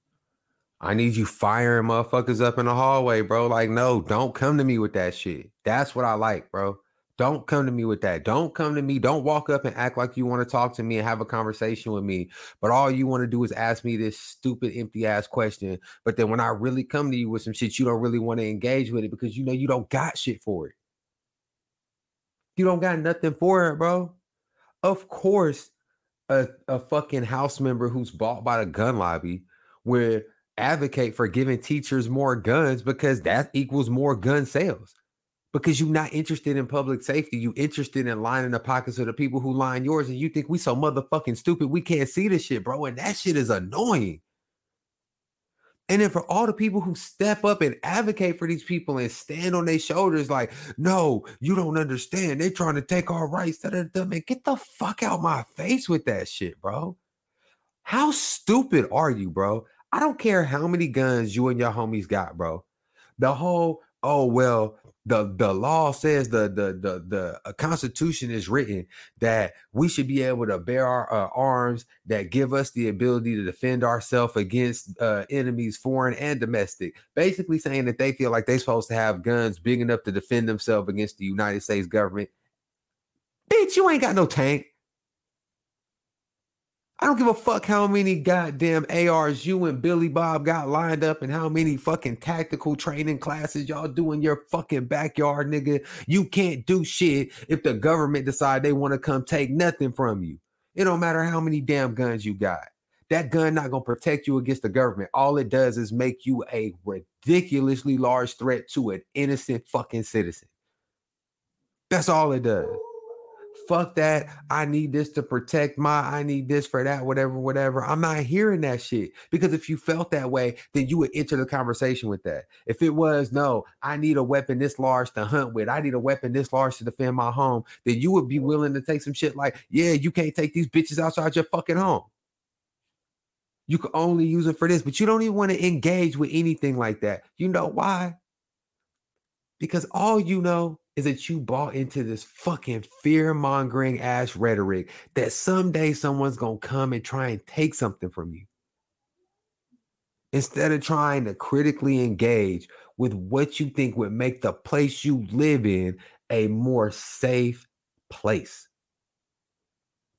I need you firing motherfuckers up in the hallway, bro. Like, no, don't come to me with that shit. That's what I like, bro. Don't come to me with that. Don't come to me. Don't walk up and act like you want to talk to me and have a conversation with me. But all you want to do is ask me this stupid, empty ass question. But then when I really come to you with some shit, you don't really want to engage with it because you know you don't got shit for it. You don't got nothing for it, bro. Of course, a, a fucking house member who's bought by the gun lobby will advocate for giving teachers more guns because that equals more gun sales. Because you're not interested in public safety, you interested in lining the pockets of the people who line yours, and you think we so motherfucking stupid we can't see this shit, bro. And that shit is annoying. And then for all the people who step up and advocate for these people and stand on their shoulders, like, no, you don't understand. They're trying to take our rights. Da, da, da. Man, get the fuck out my face with that shit, bro. How stupid are you, bro? I don't care how many guns you and your homies got, bro. The whole, oh well, the the law says the the the the uh, constitution is written that we should be able to bear our uh, arms that give us the ability to defend ourselves against uh, enemies foreign and domestic. Basically saying that they feel like they're supposed to have guns big enough to defend themselves against the united states government. Bitch you ain't got no tank I don't give a fuck how many goddamn ARs you and Billy Bob got lined up and how many fucking tactical training classes y'all do in your fucking backyard, nigga. You can't do shit if the government decide they want to come take nothing from you. It don't matter how many damn guns you got. That gun not gonna protect you against the government. All it does is make you a ridiculously large threat to an innocent fucking citizen. That's all it does fuck that. I need this to protect my, I need this for that, whatever, whatever. I'm not hearing that shit because if you felt that way, then you would enter the conversation with that. If it was, no, I need a weapon this large to hunt with, I need a weapon this large to defend my home, then you would be willing to take some shit like, yeah, you can't take these bitches outside your fucking home. You can only use it for this, but you don't even want to engage with anything like that. You know why? Because all you know is that you bought into this fucking fear mongering ass rhetoric that someday someone's gonna come and try and take something from you. Instead of trying to critically engage with what you think would make the place you live in a more safe place.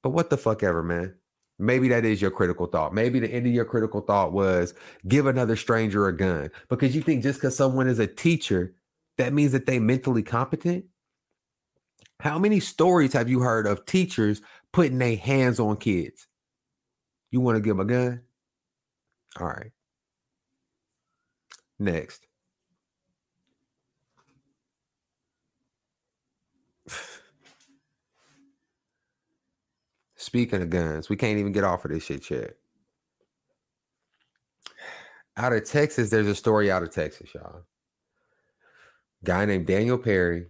But what the fuck ever, man. Maybe that is your critical thought. Maybe the end of your critical thought was give another stranger a gun because you think just because someone is a teacher that means that they mentally competent? How many stories have you heard of teachers putting their hands on kids? You want to give them a gun? All right. Next. Speaking of guns, we can't even get off of this shit yet. Out of Texas, there's a story out of Texas, y'all. Guy named Daniel Perry.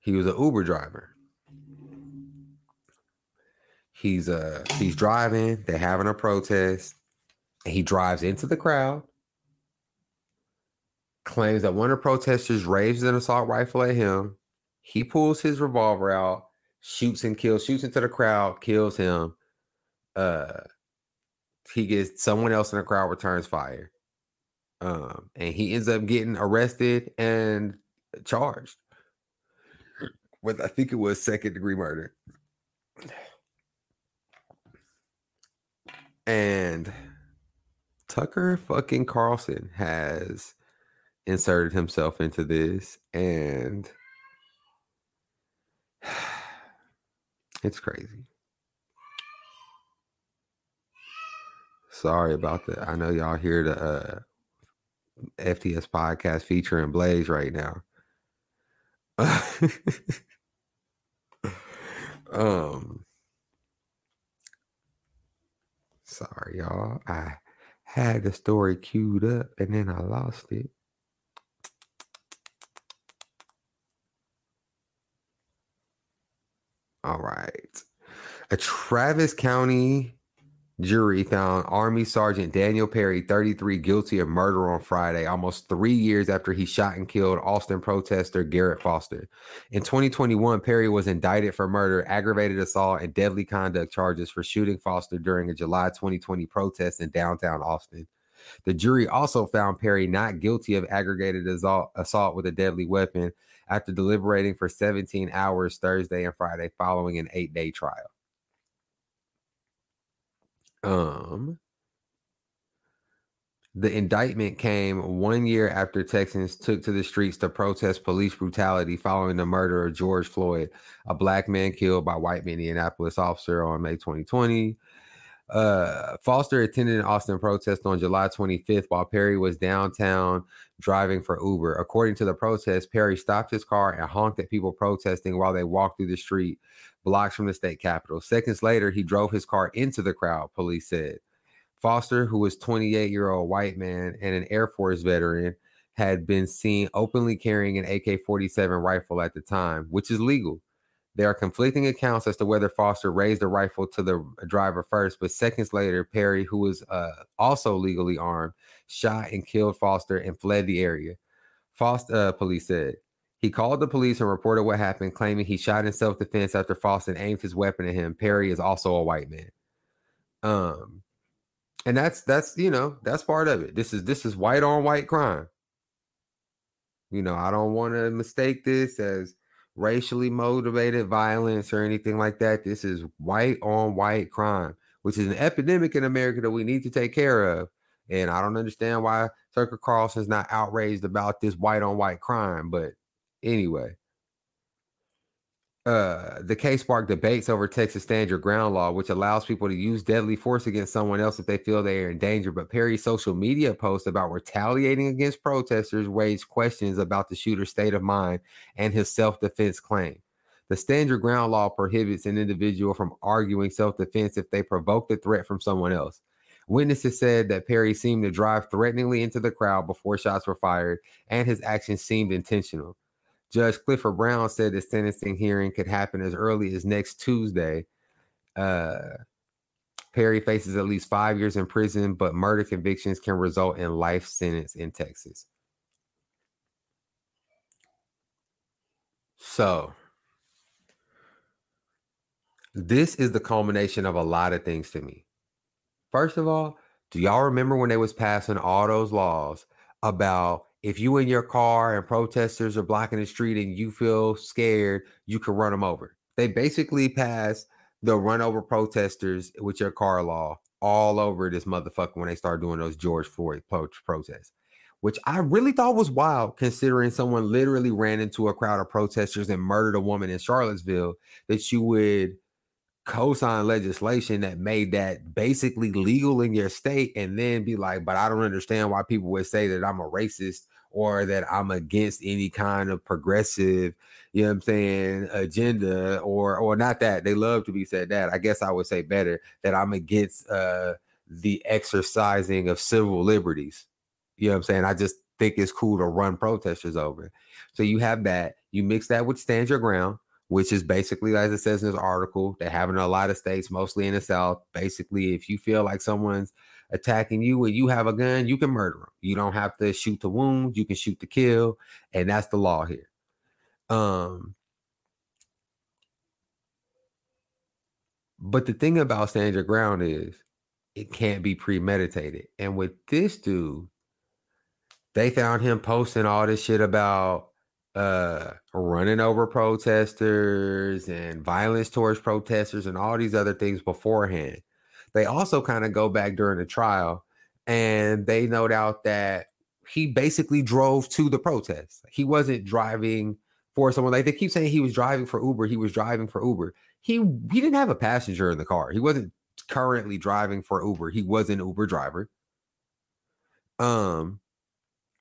He was an Uber driver. He's uh he's driving, they're having a protest, and he drives into the crowd, claims that one of the protesters raised an assault rifle at him. He pulls his revolver out, shoots and kills, shoots into the crowd, kills him. Uh he gets someone else in the crowd returns fire. Um, and he ends up getting arrested and charged with I think it was second degree murder. And Tucker fucking Carlson has inserted himself into this and it's crazy. Sorry about that. I know y'all hear the uh, FTS podcast featuring Blaze right now. um sorry y'all. I had the story queued up and then I lost it. All right. A Travis County jury found Army Sergeant Daniel Perry, 33, guilty of murder on Friday, almost three years after he shot and killed Austin protester Garrett Foster. In 2021, Perry was indicted for murder, aggravated assault, and deadly conduct charges for shooting Foster during a July 2020 protest in downtown Austin. The jury also found Perry not guilty of aggravated assault, assault with a deadly weapon after deliberating for 17 hours Thursday and Friday following an eight day trial. Um, the indictment came one year after Texans took to the streets to protest police brutality following the murder of George Floyd, a black man killed by white Minneapolis officer on May 2020. Uh, Foster attended an Austin protest on July 25th while Perry was downtown driving for Uber. According to the protest, Perry stopped his car and honked at people protesting while they walked through the street blocks from the state capitol. Seconds later, he drove his car into the crowd, police said. Foster, who was 28 year old white man and an Air Force veteran, had been seen openly carrying an AK 47 rifle at the time, which is legal. There are conflicting accounts as to whether Foster raised the rifle to the driver first, but seconds later, Perry, who was uh, also legally armed, shot and killed Foster and fled the area. Foster, uh, police said. He called the police and reported what happened, claiming he shot in self defense after Foster aimed his weapon at him. Perry is also a white man. Um, and that's that's you know that's part of it. This is this is white on white crime. You know, I don't want to mistake this as racially motivated violence or anything like that. This is white on white crime, which is an epidemic in America that we need to take care of. And I don't understand why Circle Tucker Carlson's not outraged about this white on white crime, but Anyway, uh, the case sparked debates over Texas stand your ground law, which allows people to use deadly force against someone else if they feel they are in danger. But Perry's social media post about retaliating against protesters raised questions about the shooter's state of mind and his self defense claim. The stand your ground law prohibits an individual from arguing self defense if they provoke the threat from someone else. Witnesses said that Perry seemed to drive threateningly into the crowd before shots were fired, and his actions seemed intentional. Judge Clifford Brown said the sentencing hearing could happen as early as next Tuesday. Uh, Perry faces at least five years in prison, but murder convictions can result in life sentence in Texas. So, this is the culmination of a lot of things to me. First of all, do y'all remember when they was passing all those laws about if you in your car and protesters are blocking the street and you feel scared, you can run them over. They basically pass the run over protesters with your car law all over this motherfucker when they start doing those George Floyd protests, which I really thought was wild considering someone literally ran into a crowd of protesters and murdered a woman in Charlottesville that you would co-sign legislation that made that basically legal in your state and then be like, but I don't understand why people would say that I'm a racist or that I'm against any kind of progressive, you know what I'm saying, agenda or or not that. They love to be said that. I guess I would say better that I'm against uh the exercising of civil liberties. You know what I'm saying? I just think it's cool to run protesters over. So you have that, you mix that with stand your ground, which is basically, as it says in this article, they have in a lot of states, mostly in the South. Basically, if you feel like someone's attacking you and you have a gun, you can murder them. You don't have to shoot to wound, you can shoot to kill, and that's the law here. Um, but the thing about stand your ground is it can't be premeditated. And with this dude, they found him posting all this shit about uh running over protesters and violence towards protesters and all these other things beforehand. They also kind of go back during the trial and they note out that he basically drove to the protest. He wasn't driving for someone like they keep saying he was driving for Uber. He was driving for Uber. He he didn't have a passenger in the car. He wasn't currently driving for Uber. He was an Uber driver. Um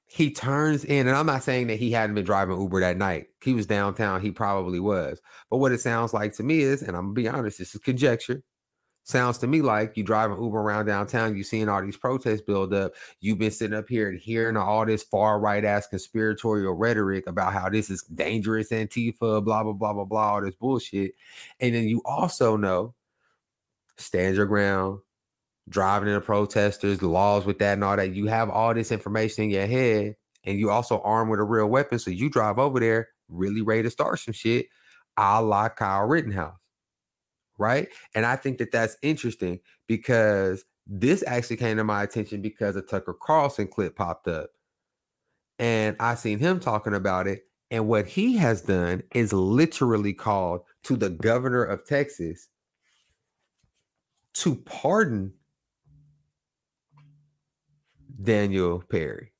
he turns in, and I'm not saying that he hadn't been driving Uber that night. He was downtown, he probably was. But what it sounds like to me is, and I'm gonna be honest, this is conjecture. Sounds to me like you driving Uber around downtown, you seeing all these protests build up. You've been sitting up here and hearing all this far right ass conspiratorial rhetoric about how this is dangerous Antifa, blah, blah, blah, blah, blah, all this bullshit. And then you also know stand your ground, driving in the protesters, the laws with that and all that. You have all this information in your head, and you also armed with a real weapon. So you drive over there, really ready to start some shit, a la Kyle Rittenhouse. Right. And I think that that's interesting because this actually came to my attention because a Tucker Carlson clip popped up. And I seen him talking about it. And what he has done is literally called to the governor of Texas to pardon Daniel Perry.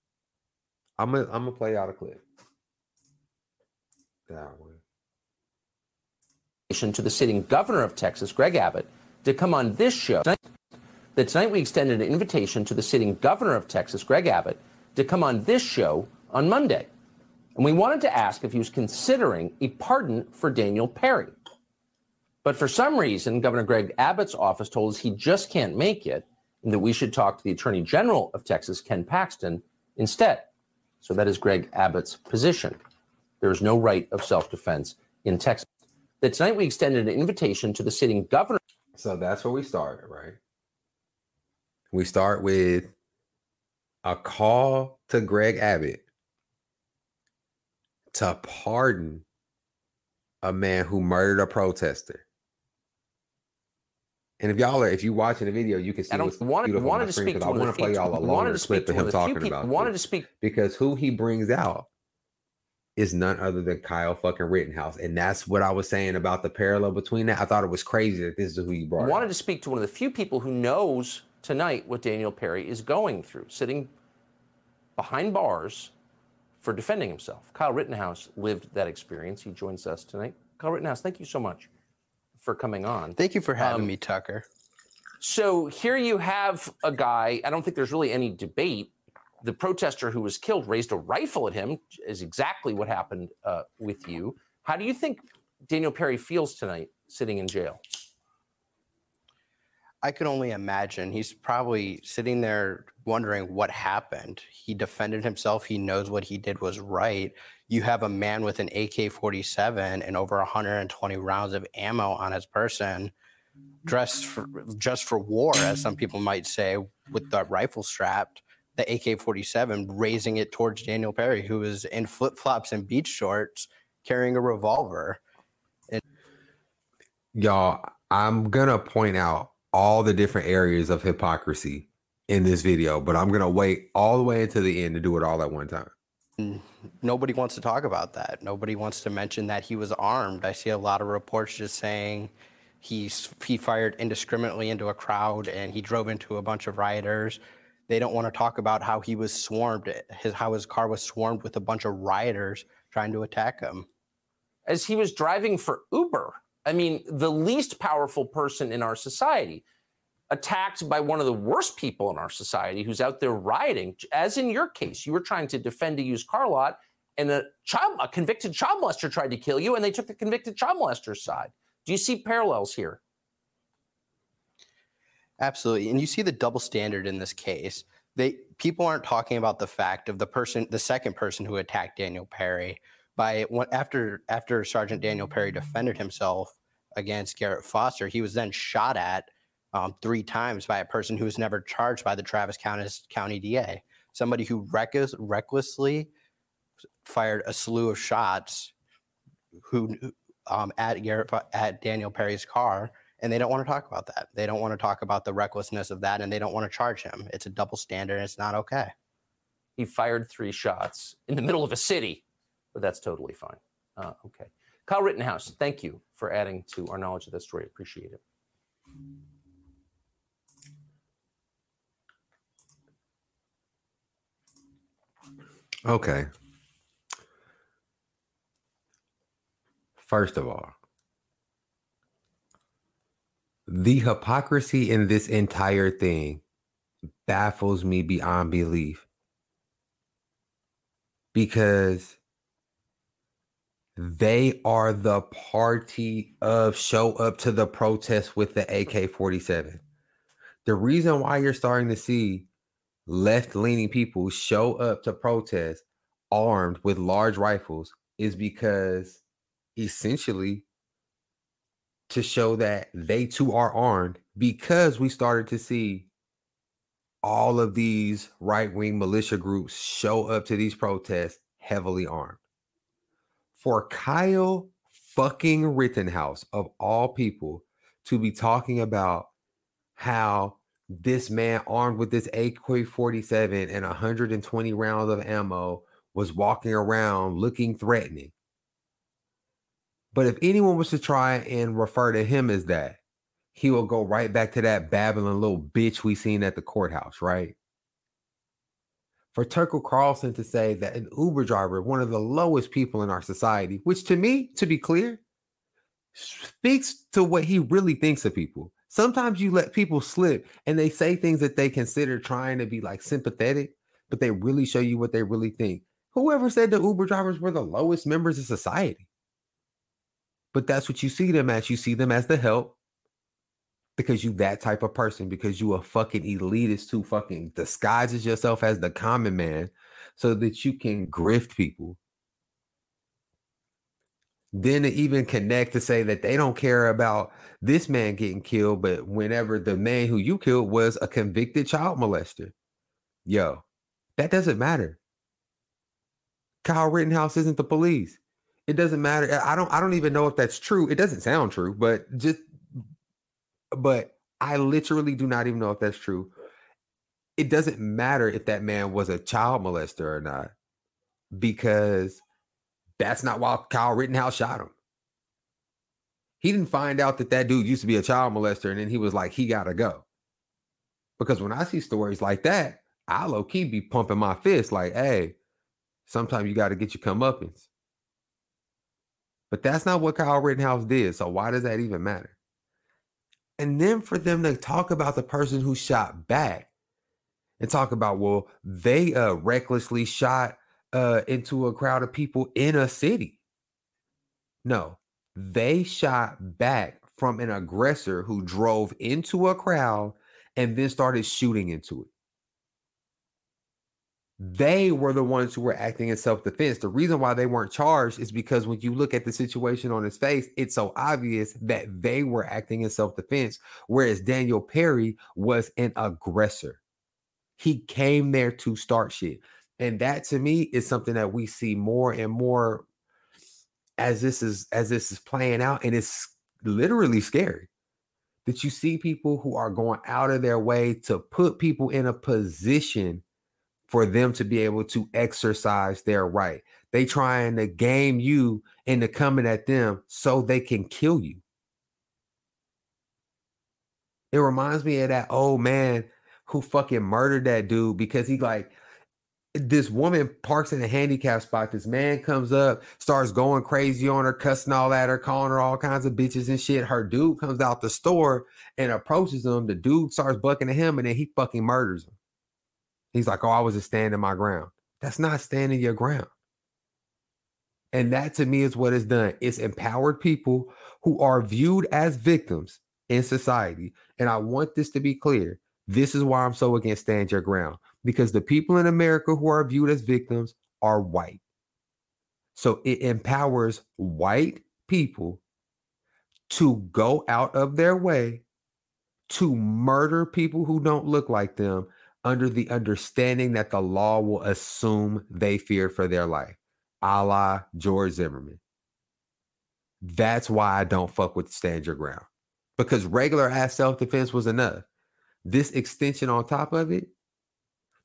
I'm gonna I'm gonna play out a clip. That one. To the sitting governor of Texas, Greg Abbott, to come on this show. That tonight we extended an invitation to the sitting governor of Texas, Greg Abbott, to come on this show on Monday. And we wanted to ask if he was considering a pardon for Daniel Perry. But for some reason, Governor Greg Abbott's office told us he just can't make it and that we should talk to the Attorney General of Texas, Ken Paxton, instead. So that is Greg Abbott's position. There is no right of self defense in Texas. That tonight we extended an invitation to the sitting governor. So that's where we started, right? We start with a call to Greg Abbott to pardon a man who murdered a protester. And if y'all are, if you're watching the video, you can see I don't wanted, to speak to I want to play y'all a wanted longer clip of him of the few talking people, about wanted this. to speak because who he brings out is none other than Kyle fucking Rittenhouse, and that's what I was saying about the parallel between that. I thought it was crazy that this is who you brought. I wanted out. to speak to one of the few people who knows tonight what Daniel Perry is going through, sitting behind bars for defending himself. Kyle Rittenhouse lived that experience. He joins us tonight. Kyle Rittenhouse, thank you so much for coming on. Thank you for having Um, me, Tucker. So here you have a guy, I don't think there's really any debate. The protester who was killed raised a rifle at him, is exactly what happened uh, with you. How do you think Daniel Perry feels tonight sitting in jail? I could only imagine. He's probably sitting there wondering what happened. He defended himself. He knows what he did was right. You have a man with an AK 47 and over 120 rounds of ammo on his person, dressed for, just for war, as some people might say, with the rifle strapped, the AK 47, raising it towards Daniel Perry, who was in flip flops and beach shorts carrying a revolver. And- y'all i'm gonna point out all the different areas of hypocrisy in this video but i'm gonna wait all the way until the end to do it all at one time nobody wants to talk about that. Nobody wants to mention that he was armed. I see a lot of reports just saying he's he fired indiscriminately into a crowd and he drove into a bunch of rioters. They don't want to talk about how he was swarmed, his how his car was swarmed with a bunch of rioters trying to attack him. as he was driving for Uber. I mean, the least powerful person in our society. attacked by one of the worst people in our society who's out there rioting, as in your case, you were trying to defend a used car lot and a child, a convicted child molester tried to kill you, and they took the convicted child molester's side. Do you see parallels here? Absolutely. And you see the double standard in this case. They people aren't talking about the fact of the person, the second person who attacked Daniel Perry by after after Sergeant Daniel Perry defended himself against Garrett Foster, he was then shot at um, three times by a person who was never charged by the Travis County, County DA. Somebody who reckless, recklessly fired a slew of shots who um, at Garrett at Daniel Perry's car and they don't want to talk about that. They don't want to talk about the recklessness of that, and they don't want to charge him. It's a double standard, and it's not okay. He fired three shots in the middle of a city, but that's totally fine. Uh, okay. Kyle Rittenhouse, thank you for adding to our knowledge of this story. Appreciate it. Okay. First of all, the hypocrisy in this entire thing baffles me beyond belief because they are the party of show up to the protest with the AK 47. The reason why you're starting to see left leaning people show up to protest armed with large rifles is because essentially to show that they too are armed because we started to see all of these right wing militia groups show up to these protests heavily armed. For Kyle fucking Rittenhouse, of all people, to be talking about how this man armed with this AK 47 and 120 rounds of ammo was walking around looking threatening. But if anyone was to try and refer to him as that, he will go right back to that babbling little bitch we seen at the courthouse, right? For Tucker Carlson to say that an Uber driver, one of the lowest people in our society, which to me, to be clear, speaks to what he really thinks of people. Sometimes you let people slip and they say things that they consider trying to be like sympathetic, but they really show you what they really think. Whoever said the Uber drivers were the lowest members of society? But that's what you see them as. You see them as the help because you that type of person, because you a fucking elitist who fucking disguises yourself as the common man so that you can grift people. Then to even connect to say that they don't care about this man getting killed, but whenever the man who you killed was a convicted child molester. Yo, that doesn't matter. Kyle Rittenhouse isn't the police. It doesn't matter. I don't I don't even know if that's true. It doesn't sound true, but just but I literally do not even know if that's true. It doesn't matter if that man was a child molester or not, because that's not why Kyle Rittenhouse shot him. He didn't find out that that dude used to be a child molester, and then he was like, he gotta go. Because when I see stories like that, I low key be pumping my fist like, hey, sometimes you got to get your comeuppance. But that's not what Kyle Rittenhouse did. So why does that even matter? And then for them to talk about the person who shot back and talk about, well, they uh, recklessly shot uh, into a crowd of people in a city. No, they shot back from an aggressor who drove into a crowd and then started shooting into it. They were the ones who were acting in self defense. The reason why they weren't charged is because when you look at the situation on his face, it's so obvious that they were acting in self defense, whereas Daniel Perry was an aggressor. He came there to start shit. And that to me is something that we see more and more as this is as this is playing out and it's literally scary that you see people who are going out of their way to put people in a position for them to be able to exercise their right. They trying to game you into coming at them so they can kill you. It reminds me of that old man who fucking murdered that dude because he like this woman parks in a handicap spot. This man comes up, starts going crazy on her, cussing all at her, calling her all kinds of bitches and shit. Her dude comes out the store and approaches him. The dude starts bucking at him and then he fucking murders him. He's like, Oh, I was just standing my ground. That's not standing your ground. And that to me is what it's done. It's empowered people who are viewed as victims in society. And I want this to be clear. This is why I'm so against stand your ground because the people in America who are viewed as victims are white. So it empowers white people to go out of their way to murder people who don't look like them under the understanding that the law will assume they fear for their life, a la George Zimmerman. That's why I don't fuck with stand your ground because regular ass self defense was enough. This extension on top of it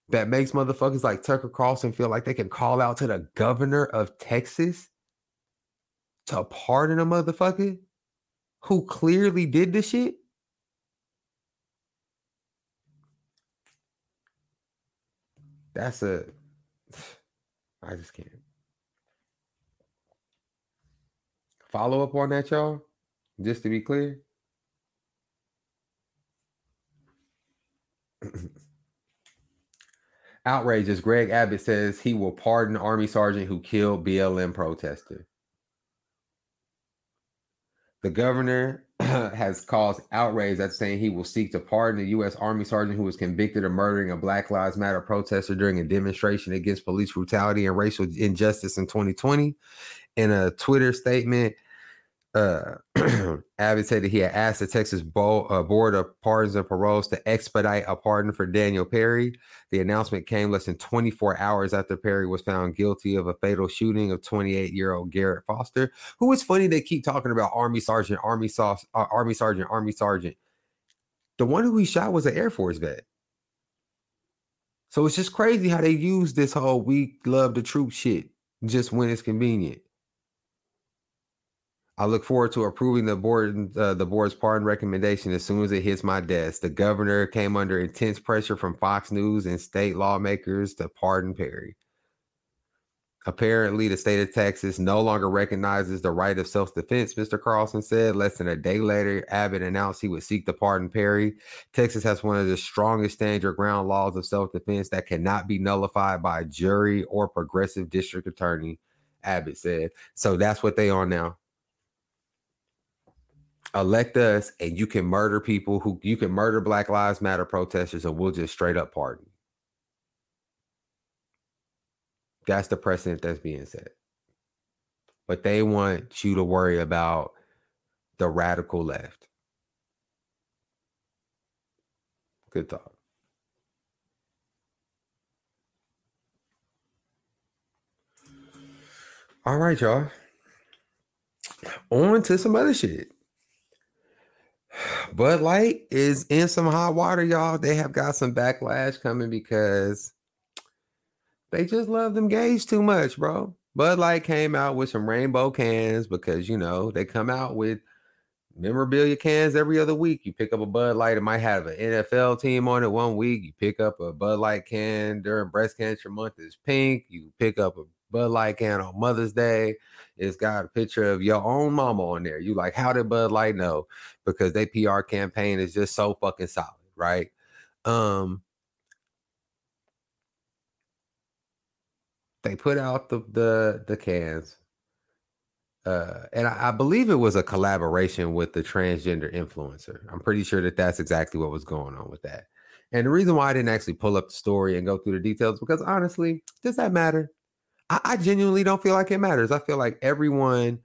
that makes motherfuckers like Tucker Carlson feel like they can call out to the governor of Texas to pardon a motherfucker who clearly did the shit. That's a I just can't. Follow up on that, y'all. Just to be clear. Outrageous. Greg Abbott says he will pardon Army Sergeant who killed BLM protester. The governor has caused outrage after saying he will seek to pardon the U.S. Army Sergeant who was convicted of murdering a Black Lives Matter protester during a demonstration against police brutality and racial injustice in 2020. In a Twitter statement, uh, Abbott said that he had asked the Texas Bo- uh, Board of Pardons and Paroles to expedite a pardon for Daniel Perry. The announcement came less than 24 hours after Perry was found guilty of a fatal shooting of 28 year old Garrett Foster. Who is funny? They keep talking about Army Sergeant, Army Sauce, uh, Army Sergeant, Army Sergeant. The one who he shot was an Air Force vet. So it's just crazy how they use this whole we love the troop shit just when it's convenient. I look forward to approving the board uh, the board's pardon recommendation as soon as it hits my desk. The governor came under intense pressure from Fox News and state lawmakers to pardon Perry. Apparently, the state of Texas no longer recognizes the right of self defense, Mr. Carlson said. Less than a day later, Abbott announced he would seek to pardon Perry. Texas has one of the strongest stand your ground laws of self defense that cannot be nullified by a jury or progressive district attorney, Abbott said. So that's what they are now elect us and you can murder people who you can murder black lives matter protesters and we'll just straight up pardon that's the precedent that's being set. But they want you to worry about the radical left. Good thought. All right y'all. On to some other shit Bud Light is in some hot water, y'all. They have got some backlash coming because they just love them gays too much, bro. Bud Light came out with some rainbow cans because you know they come out with memorabilia cans every other week. You pick up a Bud Light, it might have an NFL team on it one week. You pick up a Bud Light can during breast cancer month, it's pink. You pick up a Bud Light can on Mother's Day. It's got a picture of your own mama on there. You like, how did Bud Light know? Because they PR campaign is just so fucking solid, right? Um, they put out the the the cans. Uh, and I, I believe it was a collaboration with the transgender influencer. I'm pretty sure that that's exactly what was going on with that. And the reason why I didn't actually pull up the story and go through the details because honestly, does that matter? I, I genuinely don't feel like it matters. I feel like everyone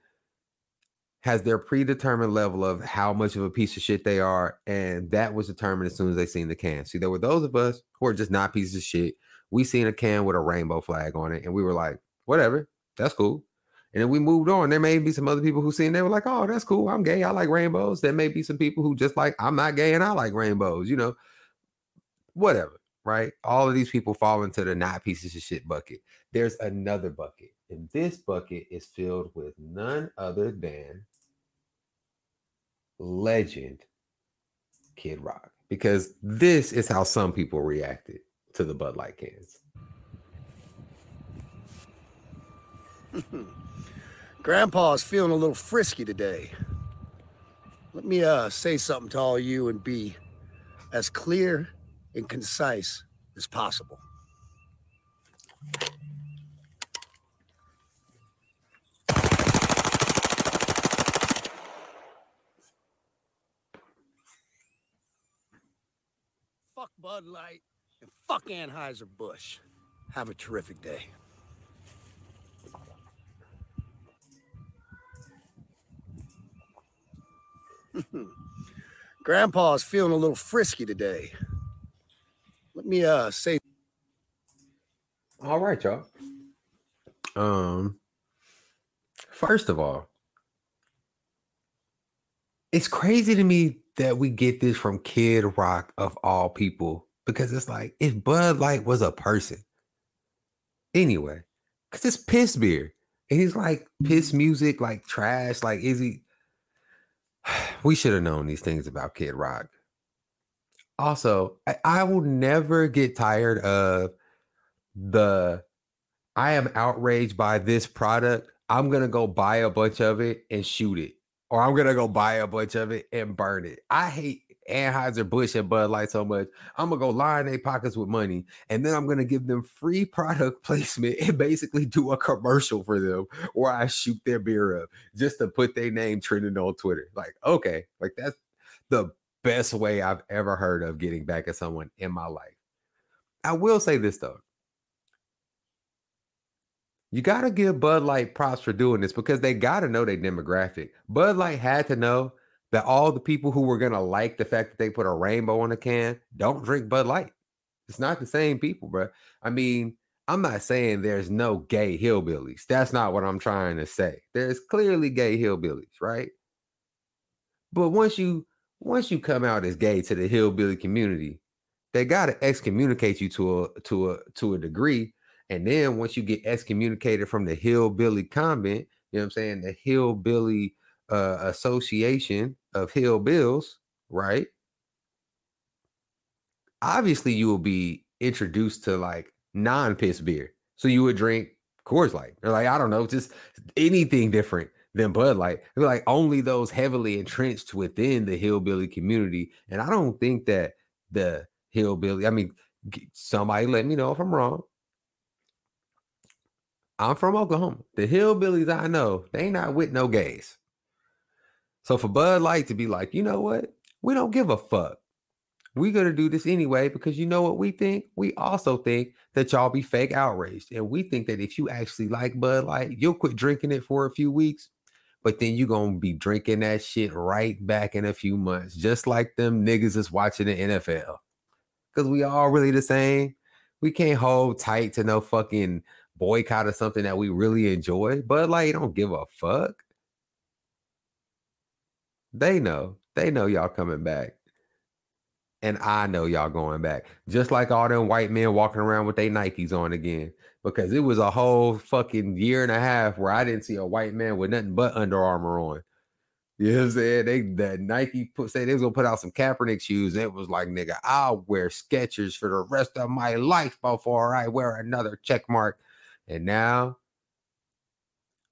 has their predetermined level of how much of a piece of shit they are, and that was determined as soon as they seen the can. See, there were those of us who are just not pieces of shit. We seen a can with a rainbow flag on it, and we were like, whatever, that's cool. And then we moved on. There may be some other people who seen they were like, oh, that's cool. I'm gay. I like rainbows. There may be some people who just like, I'm not gay and I like rainbows, you know, whatever, right? All of these people fall into the not pieces of shit bucket. There's another bucket, and this bucket is filled with none other than legend Kid Rock. Because this is how some people reacted to the Bud Light cans. Grandpa's feeling a little frisky today. Let me uh, say something to all you and be as clear and concise as possible. Fuck Bud Light and fuck Anheuser-Busch. Have a terrific day. Grandpa's feeling a little frisky today. Let me uh say All right, y'all. Um, first of all, it's crazy to me that we get this from Kid Rock of all people because it's like if Bud Light was a person, anyway, because it's piss beer and he's like piss music, like trash. Like, is he? We should have known these things about Kid Rock. Also, I, I will never get tired of the I am outraged by this product. I'm gonna go buy a bunch of it and shoot it, or I'm gonna go buy a bunch of it and burn it. I hate Anheuser Busch and Bud Light so much. I'm gonna go line their pockets with money, and then I'm gonna give them free product placement and basically do a commercial for them where I shoot their beer up just to put their name trending on Twitter. Like, okay, like that's the best way I've ever heard of getting back at someone in my life. I will say this though. You got to give Bud Light props for doing this because they got to know their demographic. Bud Light had to know that all the people who were going to like the fact that they put a rainbow on the can don't drink Bud Light. It's not the same people, bro. I mean, I'm not saying there's no gay hillbillies. That's not what I'm trying to say. There's clearly gay hillbillies, right? But once you once you come out as gay to the hillbilly community, they got to excommunicate you to a to a to a degree and then once you get excommunicated from the hillbilly convent, you know what I'm saying, the hillbilly uh, association of hillbills, right? Obviously, you will be introduced to like non-piss beer. So you would drink Coors Light, or like I don't know, just anything different than Bud Light. They're like only those heavily entrenched within the hillbilly community. And I don't think that the hillbilly, I mean, somebody let me know if I'm wrong. I'm from Oklahoma. The hillbillies I know, they not with no gays. So for Bud Light to be like, you know what? We don't give a fuck. We're gonna do this anyway because you know what we think? We also think that y'all be fake outraged. And we think that if you actually like Bud Light, you'll quit drinking it for a few weeks, but then you're gonna be drinking that shit right back in a few months, just like them niggas is watching the NFL. Because we all really the same. We can't hold tight to no fucking boycott of something that we really enjoy. Bud Light don't give a fuck. They know. They know y'all coming back. And I know y'all going back. Just like all them white men walking around with their Nikes on again. Because it was a whole fucking year and a half where I didn't see a white man with nothing but Under Armour on. You know what I'm saying? They that Nike put say they was gonna put out some Kaepernick shoes. And it was like, nigga, I'll wear Skechers for the rest of my life before I wear another check mark. And now,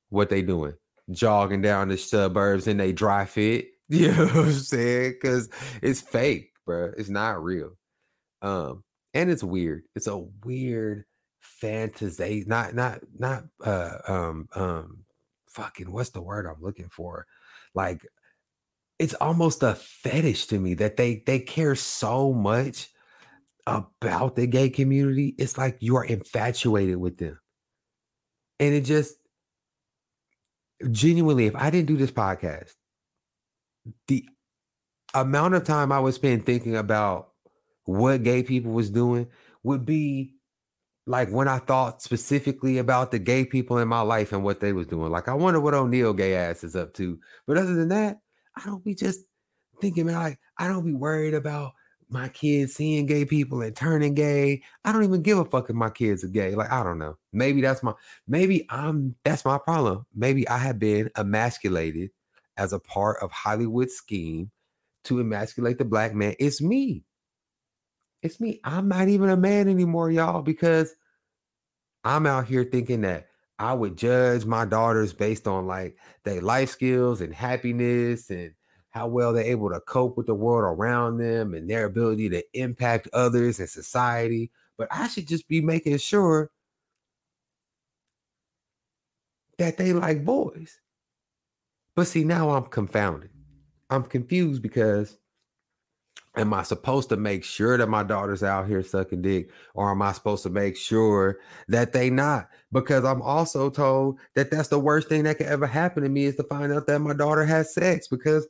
what they doing? Jogging down the suburbs in they dry fit. You know what I'm saying? Because it's fake, bro. It's not real. Um, and it's weird. It's a weird fantasy. Not not not uh um um fucking what's the word I'm looking for? Like it's almost a fetish to me that they they care so much about the gay community. It's like you are infatuated with them. And it just genuinely, if I didn't do this podcast, the amount of time I would spend thinking about what gay people was doing would be like when I thought specifically about the gay people in my life and what they was doing. Like I wonder what O'Neal gay ass is up to. But other than that, I don't be just thinking about like I don't be worried about my kids seeing gay people and turning gay. I don't even give a fuck if my kids are gay. Like, I don't know. Maybe that's my maybe I'm that's my problem. Maybe I have been emasculated as a part of Hollywood scheme to emasculate the black man. It's me. It's me. I'm not even a man anymore, y'all, because I'm out here thinking that I would judge my daughters based on like their life skills and happiness and how well they're able to cope with the world around them and their ability to impact others and society. But I should just be making sure that they like boys. But see, now I'm confounded. I'm confused because am I supposed to make sure that my daughter's out here sucking dick, or am I supposed to make sure that they not? Because I'm also told that that's the worst thing that could ever happen to me is to find out that my daughter has sex because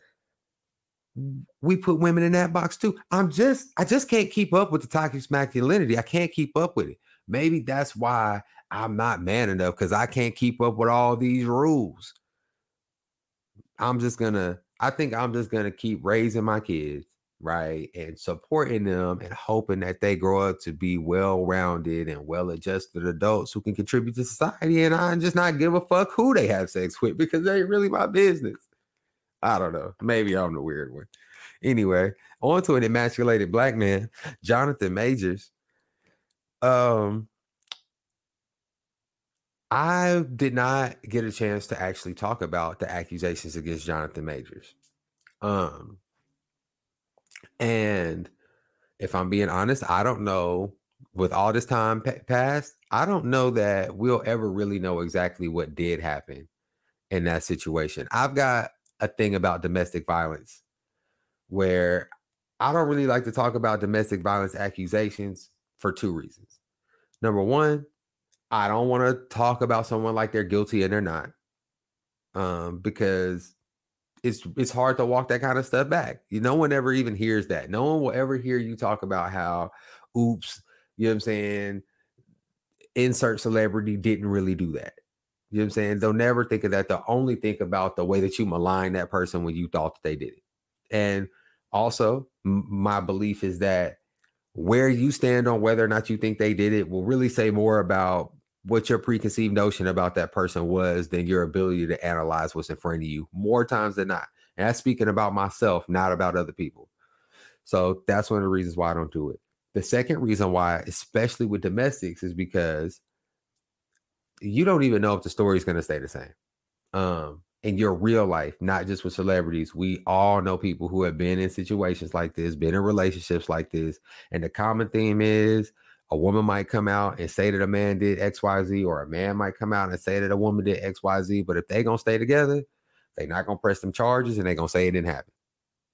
we put women in that box too. I'm just, I just can't keep up with the toxic masculinity. I can't keep up with it. Maybe that's why I'm not man enough because I can't keep up with all these rules. I'm just gonna, I think I'm just gonna keep raising my kids, right? And supporting them and hoping that they grow up to be well-rounded and well-adjusted adults who can contribute to society. And I just not give a fuck who they have sex with because they ain't really my business. I don't know. Maybe I'm the weird one. Anyway, on to an emasculated black man, Jonathan Majors. Um, I did not get a chance to actually talk about the accusations against Jonathan Majors. Um, and if I'm being honest, I don't know. With all this time pa- passed, I don't know that we'll ever really know exactly what did happen in that situation. I've got a thing about domestic violence where I don't really like to talk about domestic violence accusations for two reasons. Number one, I don't want to talk about someone like they're guilty and they're not. Um, because it's it's hard to walk that kind of stuff back. You no one ever even hears that. No one will ever hear you talk about how oops, you know what I'm saying? Insert celebrity didn't really do that. You know what I'm saying? They'll never think of that. They'll only think about the way that you malign that person when you thought that they did it. And also, m- my belief is that where you stand on whether or not you think they did it will really say more about what your preconceived notion about that person was than your ability to analyze what's in front of you more times than not. And that's speaking about myself, not about other people. So that's one of the reasons why I don't do it. The second reason why, especially with domestics, is because you don't even know if the story is going to stay the same. Um, in your real life, not just with celebrities, we all know people who have been in situations like this, been in relationships like this. And the common theme is a woman might come out and say that a man did XYZ, or a man might come out and say that a woman did XYZ. But if they gonna stay together, they're not gonna press them charges and they're gonna say it didn't happen.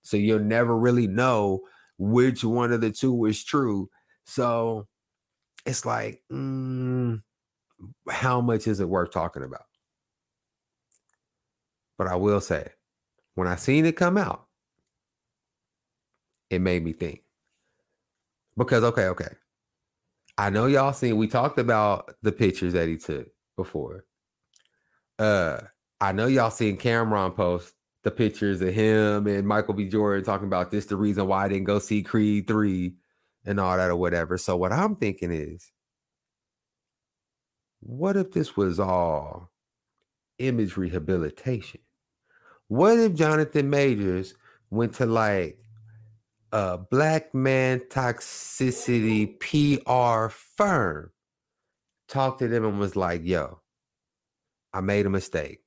So you'll never really know which one of the two is true. So it's like, mm, how much is it worth talking about? But I will say, when I seen it come out, it made me think. Because okay, okay. I know y'all seen we talked about the pictures that he took before. Uh I know y'all seen Cameron post the pictures of him and Michael B. Jordan talking about this the reason why I didn't go see Creed 3 and all that or whatever. So what I'm thinking is what if this was all image rehabilitation? What if Jonathan Majors went to like a black man toxicity PR firm, talked to them and was like, yo, I made a mistake.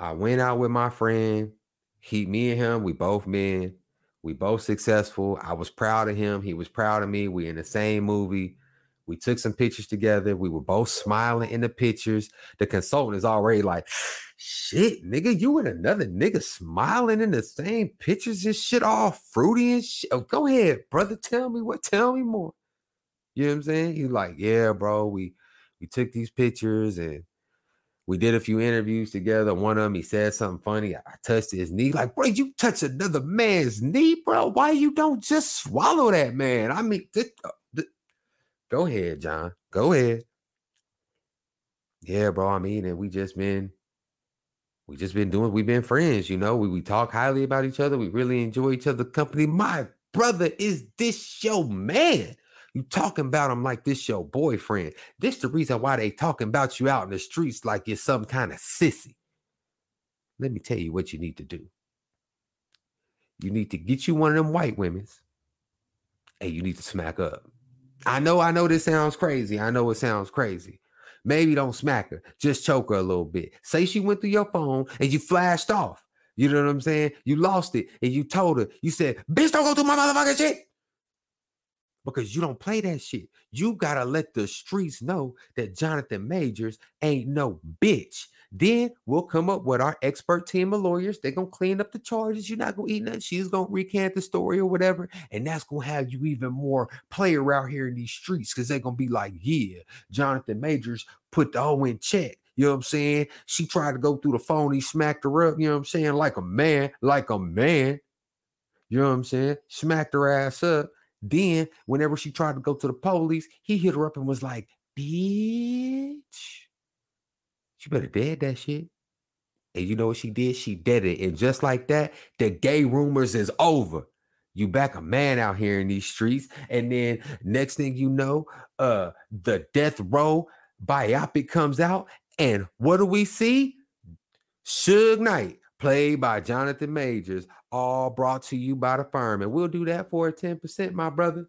I went out with my friend. He, me and him, we both men. We both successful. I was proud of him. He was proud of me. We in the same movie. We took some pictures together. We were both smiling in the pictures. The consultant is already like, shit, nigga, you and another nigga smiling in the same pictures and shit, all fruity and shit. Oh, go ahead, brother. Tell me what, tell me more. You know what I'm saying? He's like, yeah, bro. We we took these pictures and we did a few interviews together. One of them, he said something funny. I touched his knee. Like, bro, you touch another man's knee, bro. Why you don't just swallow that man? I mean, this, th- uh, go ahead, John. Go ahead. Yeah, bro. I mean, and we just been, we just been doing. We've been friends, you know. We we talk highly about each other. We really enjoy each other's company. My brother is this your man. You talking about him like this your boyfriend. This the reason why they talking about you out in the streets like you're some kind of sissy. Let me tell you what you need to do. You need to get you one of them white women's and you need to smack up. I know, I know this sounds crazy. I know it sounds crazy. Maybe don't smack her, just choke her a little bit. Say she went through your phone and you flashed off. You know what I'm saying? You lost it and you told her, you said, bitch, don't go through my motherfucking shit. Because you don't play that shit. You gotta let the streets know that Jonathan Majors ain't no bitch. Then we'll come up with our expert team of lawyers. They're gonna clean up the charges. You're not gonna eat nothing. She's gonna recant the story or whatever. And that's gonna have you even more player out here in these streets because they're gonna be like, yeah, Jonathan Majors put the O in check. You know what I'm saying? She tried to go through the phone, he smacked her up, you know what I'm saying? Like a man, like a man. You know what I'm saying? Smacked her ass up. Then, whenever she tried to go to the police, he hit her up and was like, bitch. She better dead that shit. And you know what she did? She did it. And just like that, the gay rumors is over. You back a man out here in these streets. And then next thing you know, uh, the death row biopic comes out. And what do we see? Suge Knight, played by Jonathan Majors, all brought to you by the firm. And we'll do that for a 10%, my brother.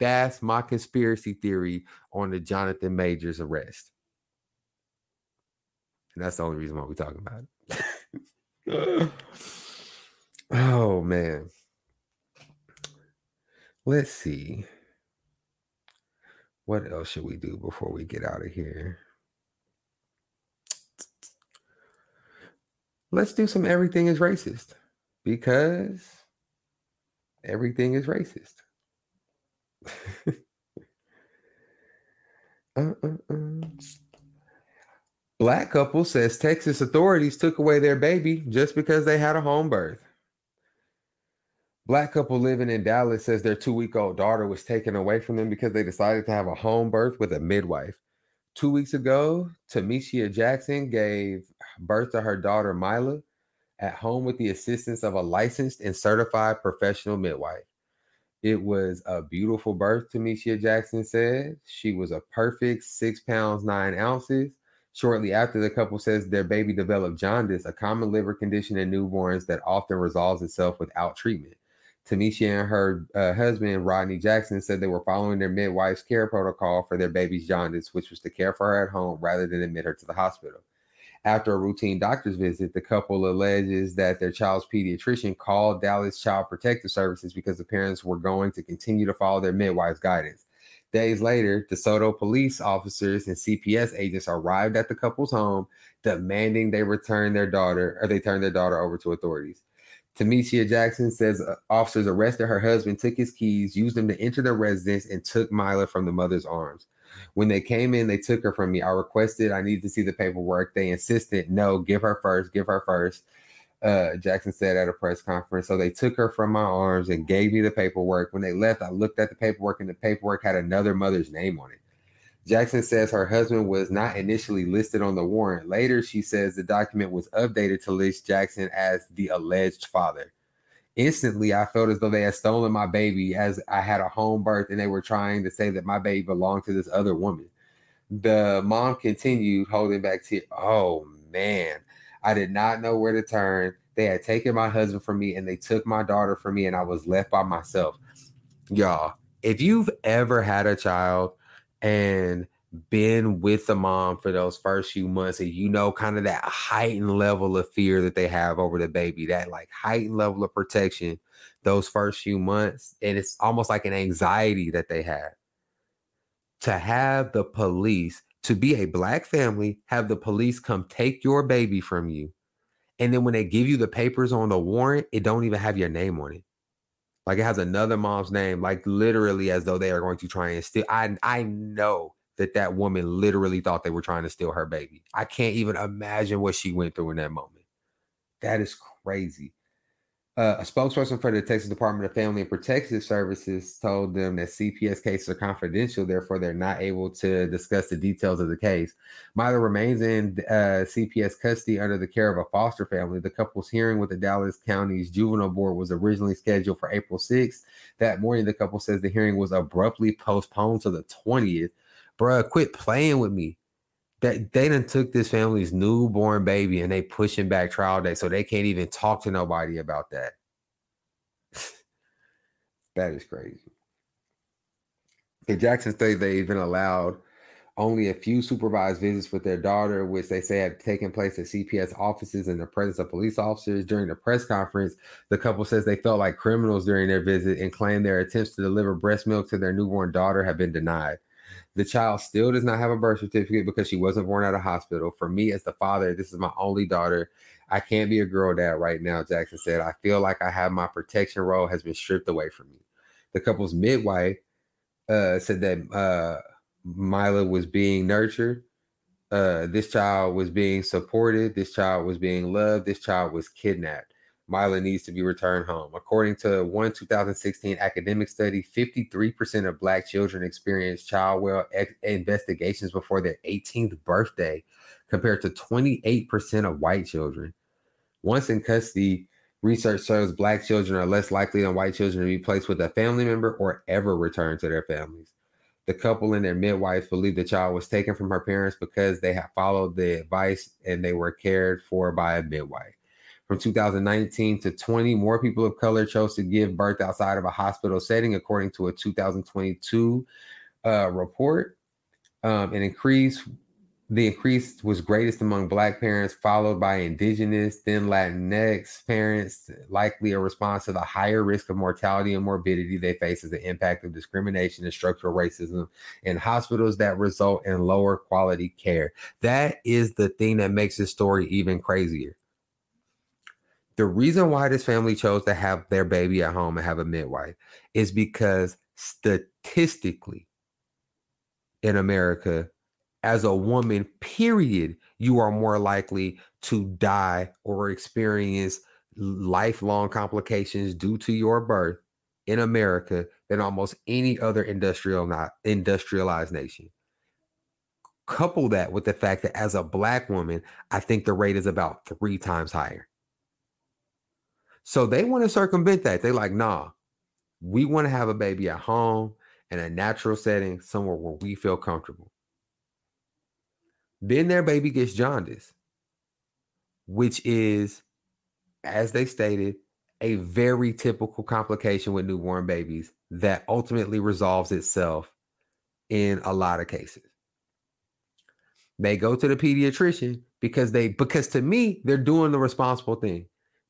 That's my conspiracy theory on the Jonathan Majors arrest. And that's the only reason why we're talking about it. oh man. Let's see. What else should we do before we get out of here? Let's do some everything is racist because everything is racist. uh, uh, uh. Black couple says Texas authorities took away their baby just because they had a home birth. Black couple living in Dallas says their two week old daughter was taken away from them because they decided to have a home birth with a midwife. Two weeks ago, Temecia Jackson gave birth to her daughter Mila at home with the assistance of a licensed and certified professional midwife. It was a beautiful birth, Temecia Jackson said. She was a perfect six pounds, nine ounces. Shortly after, the couple says their baby developed jaundice, a common liver condition in newborns that often resolves itself without treatment. Temecia and her uh, husband, Rodney Jackson, said they were following their midwife's care protocol for their baby's jaundice, which was to care for her at home rather than admit her to the hospital. After a routine doctor's visit, the couple alleges that their child's pediatrician called Dallas Child Protective Services because the parents were going to continue to follow their midwife's guidance. Days later, DeSoto police officers and CPS agents arrived at the couple's home, demanding they return their daughter or they turn their daughter over to authorities. Temecia Jackson says uh, officers arrested her husband, took his keys, used them to enter the residence, and took Mila from the mother's arms. When they came in, they took her from me. I requested I need to see the paperwork. They insisted, no, give her first, give her first. Uh, Jackson said at a press conference. So they took her from my arms and gave me the paperwork. When they left, I looked at the paperwork, and the paperwork had another mother's name on it. Jackson says her husband was not initially listed on the warrant. Later, she says the document was updated to list Jackson as the alleged father. Instantly, I felt as though they had stolen my baby as I had a home birth and they were trying to say that my baby belonged to this other woman. The mom continued holding back tears. Oh man, I did not know where to turn. They had taken my husband from me and they took my daughter from me, and I was left by myself. Y'all, if you've ever had a child and been with the mom for those first few months and you know kind of that heightened level of fear that they have over the baby that like heightened level of protection those first few months and it's almost like an anxiety that they have to have the police to be a black family have the police come take your baby from you and then when they give you the papers on the warrant it don't even have your name on it like it has another mom's name like literally as though they are going to try and steal i i know that that woman literally thought they were trying to steal her baby. I can't even imagine what she went through in that moment. That is crazy. Uh, a spokesperson for the Texas Department of Family and Protective Services told them that CPS cases are confidential, therefore they're not able to discuss the details of the case. Mila remains in uh, CPS custody under the care of a foster family. The couple's hearing with the Dallas County's Juvenile Board was originally scheduled for April 6th. That morning, the couple says the hearing was abruptly postponed to the 20th bruh, quit playing with me. That they done took this family's newborn baby and they pushing back trial day, so they can't even talk to nobody about that. that is crazy. The Jackson State they even allowed only a few supervised visits with their daughter, which they say had taken place at CPS offices in the presence of police officers. During the press conference, the couple says they felt like criminals during their visit and claimed their attempts to deliver breast milk to their newborn daughter have been denied. The child still does not have a birth certificate because she wasn't born at a hospital. For me, as the father, this is my only daughter. I can't be a girl dad right now, Jackson said. I feel like I have my protection role has been stripped away from me. The couple's midwife uh, said that uh, Mila was being nurtured. Uh, this child was being supported. This child was being loved. This child was kidnapped. Mila needs to be returned home. According to one 2016 academic study, 53% of Black children experience child well ex- investigations before their 18th birthday, compared to 28% of white children. Once in custody, research shows Black children are less likely than white children to be placed with a family member or ever return to their families. The couple and their midwives believe the child was taken from her parents because they had followed the advice and they were cared for by a midwife. From 2019 to 20, more people of color chose to give birth outside of a hospital setting, according to a 2022 uh, report. Um, an increase, the increase was greatest among Black parents, followed by Indigenous, then Latinx parents, likely a response to the higher risk of mortality and morbidity they face as the impact of discrimination and structural racism in hospitals that result in lower quality care. That is the thing that makes this story even crazier. The reason why this family chose to have their baby at home and have a midwife is because statistically in America, as a woman, period, you are more likely to die or experience lifelong complications due to your birth in America than almost any other industrial not industrialized nation. Couple that with the fact that as a black woman, I think the rate is about three times higher. So they want to circumvent that. They're like, nah, we want to have a baby at home in a natural setting, somewhere where we feel comfortable. Then their baby gets jaundice, which is, as they stated, a very typical complication with newborn babies that ultimately resolves itself in a lot of cases. They go to the pediatrician because they, because to me, they're doing the responsible thing.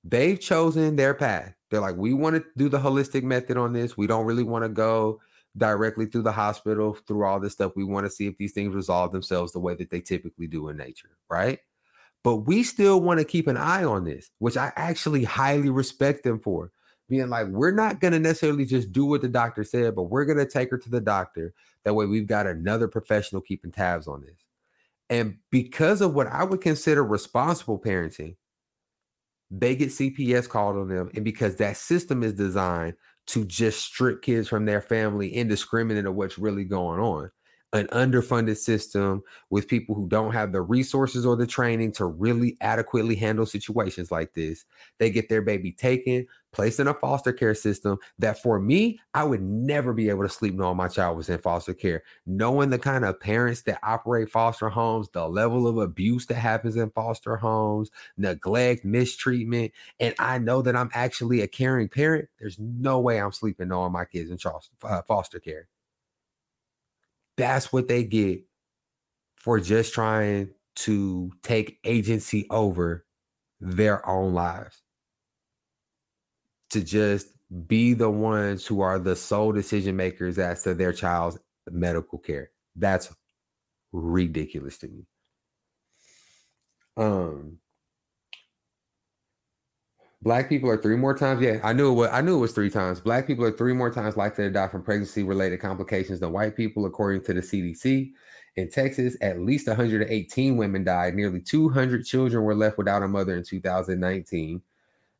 They've chosen their path. They're like, we want to do the holistic method on this. We don't really want to go directly through the hospital through all this stuff. We want to see if these things resolve themselves the way that they typically do in nature, right? But we still want to keep an eye on this, which I actually highly respect them for. Being like, we're not going to necessarily just do what the doctor said, but we're going to take her to the doctor. That way, we've got another professional keeping tabs on this. And because of what I would consider responsible parenting, they get CPS called on them. And because that system is designed to just strip kids from their family indiscriminate of what's really going on. An underfunded system with people who don't have the resources or the training to really adequately handle situations like this. They get their baby taken, placed in a foster care system that for me, I would never be able to sleep knowing my child was in foster care. Knowing the kind of parents that operate foster homes, the level of abuse that happens in foster homes, neglect, mistreatment, and I know that I'm actually a caring parent, there's no way I'm sleeping knowing my kids in uh, foster care. That's what they get for just trying to take agency over their own lives to just be the ones who are the sole decision makers as to their child's medical care. That's ridiculous to me. Um Black people are three more times. Yeah, I knew it was, I knew it was three times. Black people are three more times likely to die from pregnancy related complications than white people, according to the CDC. In Texas, at least 118 women died. Nearly 200 children were left without a mother in 2019.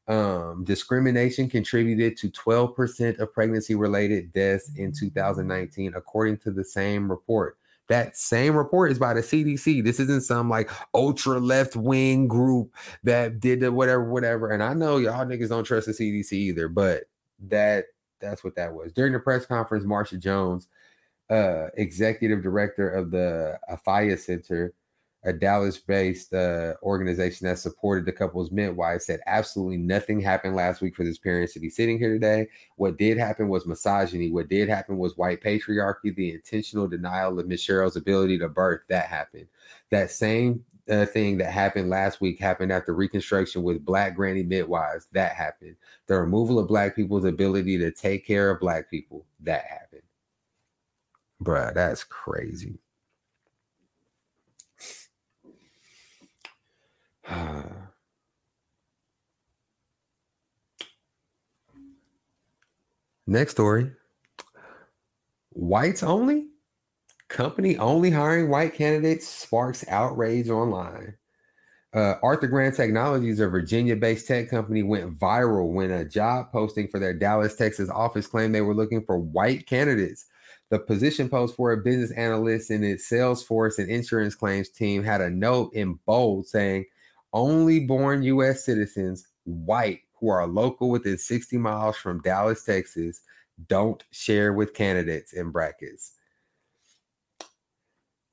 Um, discrimination contributed to 12% of pregnancy related deaths in 2019, according to the same report. That same report is by the CDC. This isn't some like ultra left wing group that did the whatever, whatever. And I know y'all niggas don't trust the CDC either, but that that's what that was. During the press conference, Marsha Jones, uh, executive director of the Afiya Center, a Dallas-based uh, organization that supported the couple's midwife, said absolutely nothing happened last week for this parents to be sitting here today. What did happen was misogyny. What did happen was white patriarchy, the intentional denial of Miss Cheryl's ability to birth. That happened. That same uh, thing that happened last week happened after Reconstruction with Black granny midwives. That happened. The removal of Black people's ability to take care of Black people. That happened. Bruh, that's crazy. Next story. Whites only? Company only hiring white candidates sparks outrage online. Uh, Arthur Grand Technologies, a Virginia based tech company, went viral when a job posting for their Dallas, Texas office claimed they were looking for white candidates. The position post for a business analyst in its Salesforce and insurance claims team had a note in bold saying, only born U.S. citizens, white, who are local within 60 miles from Dallas, Texas, don't share with candidates in brackets.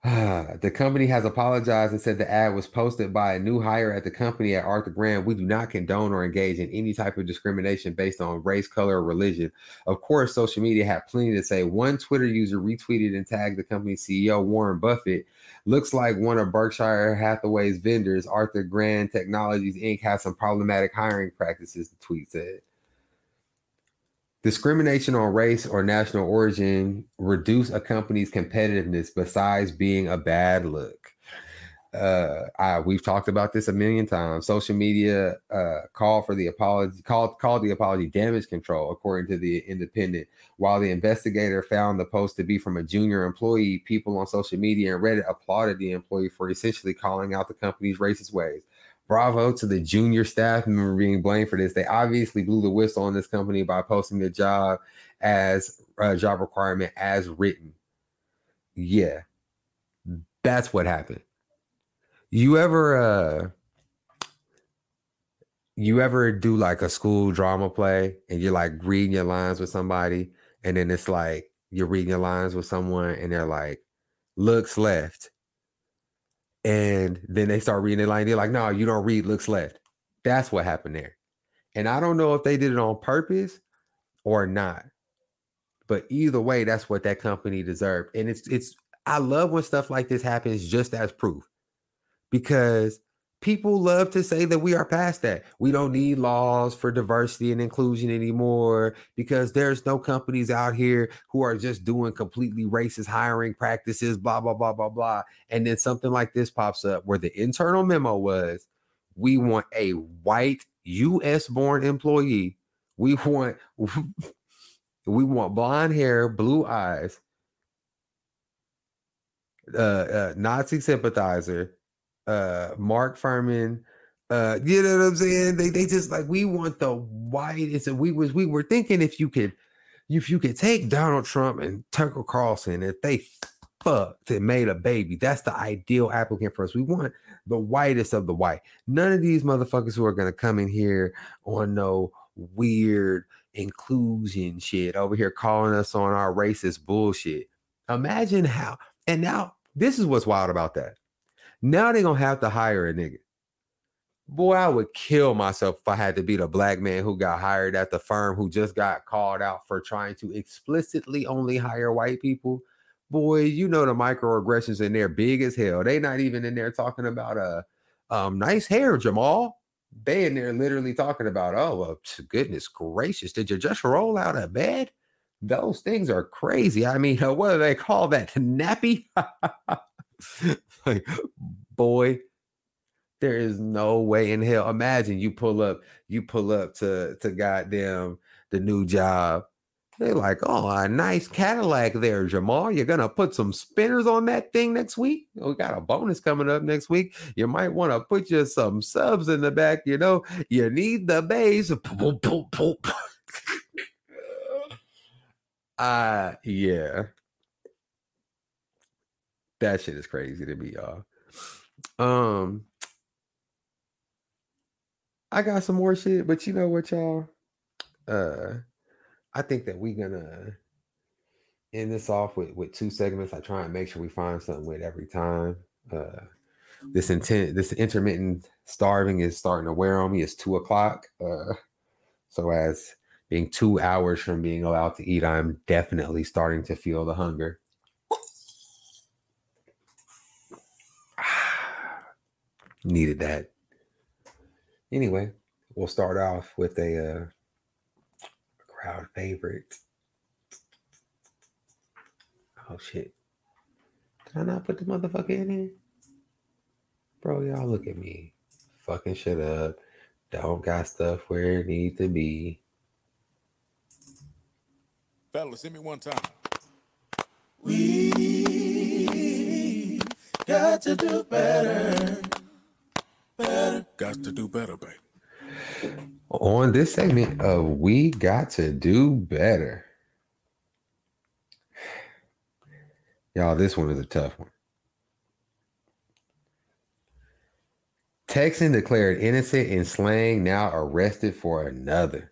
the company has apologized and said the ad was posted by a new hire at the company at Arthur Grand. We do not condone or engage in any type of discrimination based on race, color, or religion. Of course, social media had plenty to say. One Twitter user retweeted and tagged the company's CEO, Warren Buffett. Looks like one of Berkshire Hathaway's vendors, Arthur Grand Technologies Inc., has some problematic hiring practices, the tweet said. Discrimination on race or national origin reduce a company's competitiveness besides being a bad look. Uh, I, we've talked about this a million times. Social media uh, call for the apology, called called the apology damage control, according to the Independent. While the investigator found the post to be from a junior employee, people on social media and Reddit applauded the employee for essentially calling out the company's racist ways bravo to the junior staff member being blamed for this. They obviously blew the whistle on this company by posting the job as a job requirement as written. Yeah, that's what happened. You ever, uh, you ever do like a school drama play and you're like reading your lines with somebody, and then it's like you're reading your lines with someone and they're like, looks left and then they start reading the line. They're like, no, you don't read looks left. That's what happened there. And I don't know if they did it on purpose or not. But either way, that's what that company deserved. And it's it's I love when stuff like this happens just as proof. Because people love to say that we are past that. We don't need laws for diversity and inclusion anymore because there's no companies out here who are just doing completely racist hiring practices, blah, blah, blah, blah, blah. And then something like this pops up where the internal memo was we want a white US born employee. We want we want blonde hair, blue eyes, uh, uh Nazi sympathizer, uh Mark Fuhrman. Uh, you know what I'm saying? They they just like we want the whitest, and we was we were thinking if you could if you could take Donald Trump and Tucker Carlson, if they fucked and made a baby, that's the ideal applicant for us. We want the whitest of the white. None of these motherfuckers who are gonna come in here on no weird inclusion shit over here calling us on our racist bullshit. Imagine how, and now this is what's wild about that. Now they're gonna have to hire a nigga. Boy, I would kill myself if I had to be the black man who got hired at the firm who just got called out for trying to explicitly only hire white people. Boy, you know the microaggressions in there big as hell. They not even in there talking about a uh, um nice hair, Jamal. They in there literally talking about, oh well, goodness gracious, did you just roll out of bed? Those things are crazy. I mean, what do they call that? Nappy? like, boy, there is no way in hell. Imagine you pull up, you pull up to to goddamn the new job. They're like, oh, a nice Cadillac there, Jamal. You're gonna put some spinners on that thing next week. We got a bonus coming up next week. You might want to put you some subs in the back. You know, you need the bass. uh yeah. That shit is crazy to me, y'all. Um, I got some more shit, but you know what, y'all? Uh, I think that we're gonna end this off with with two segments. I try and make sure we find something with every time. Uh, this intent, this intermittent starving is starting to wear on me. It's two o'clock. Uh, so as being two hours from being allowed to eat, I'm definitely starting to feel the hunger. Needed that. Anyway, we'll start off with a uh, crowd favorite. Oh shit. Did I not put the motherfucker in here? Bro, y'all look at me. Fucking shit up. Don't got stuff where it needs to be. Fellas, hit me one time. We got to do better. Got to do better, baby. On this segment of We Got to Do Better. Y'all, this one is a tough one. Texan declared innocent in slaying, now arrested for another.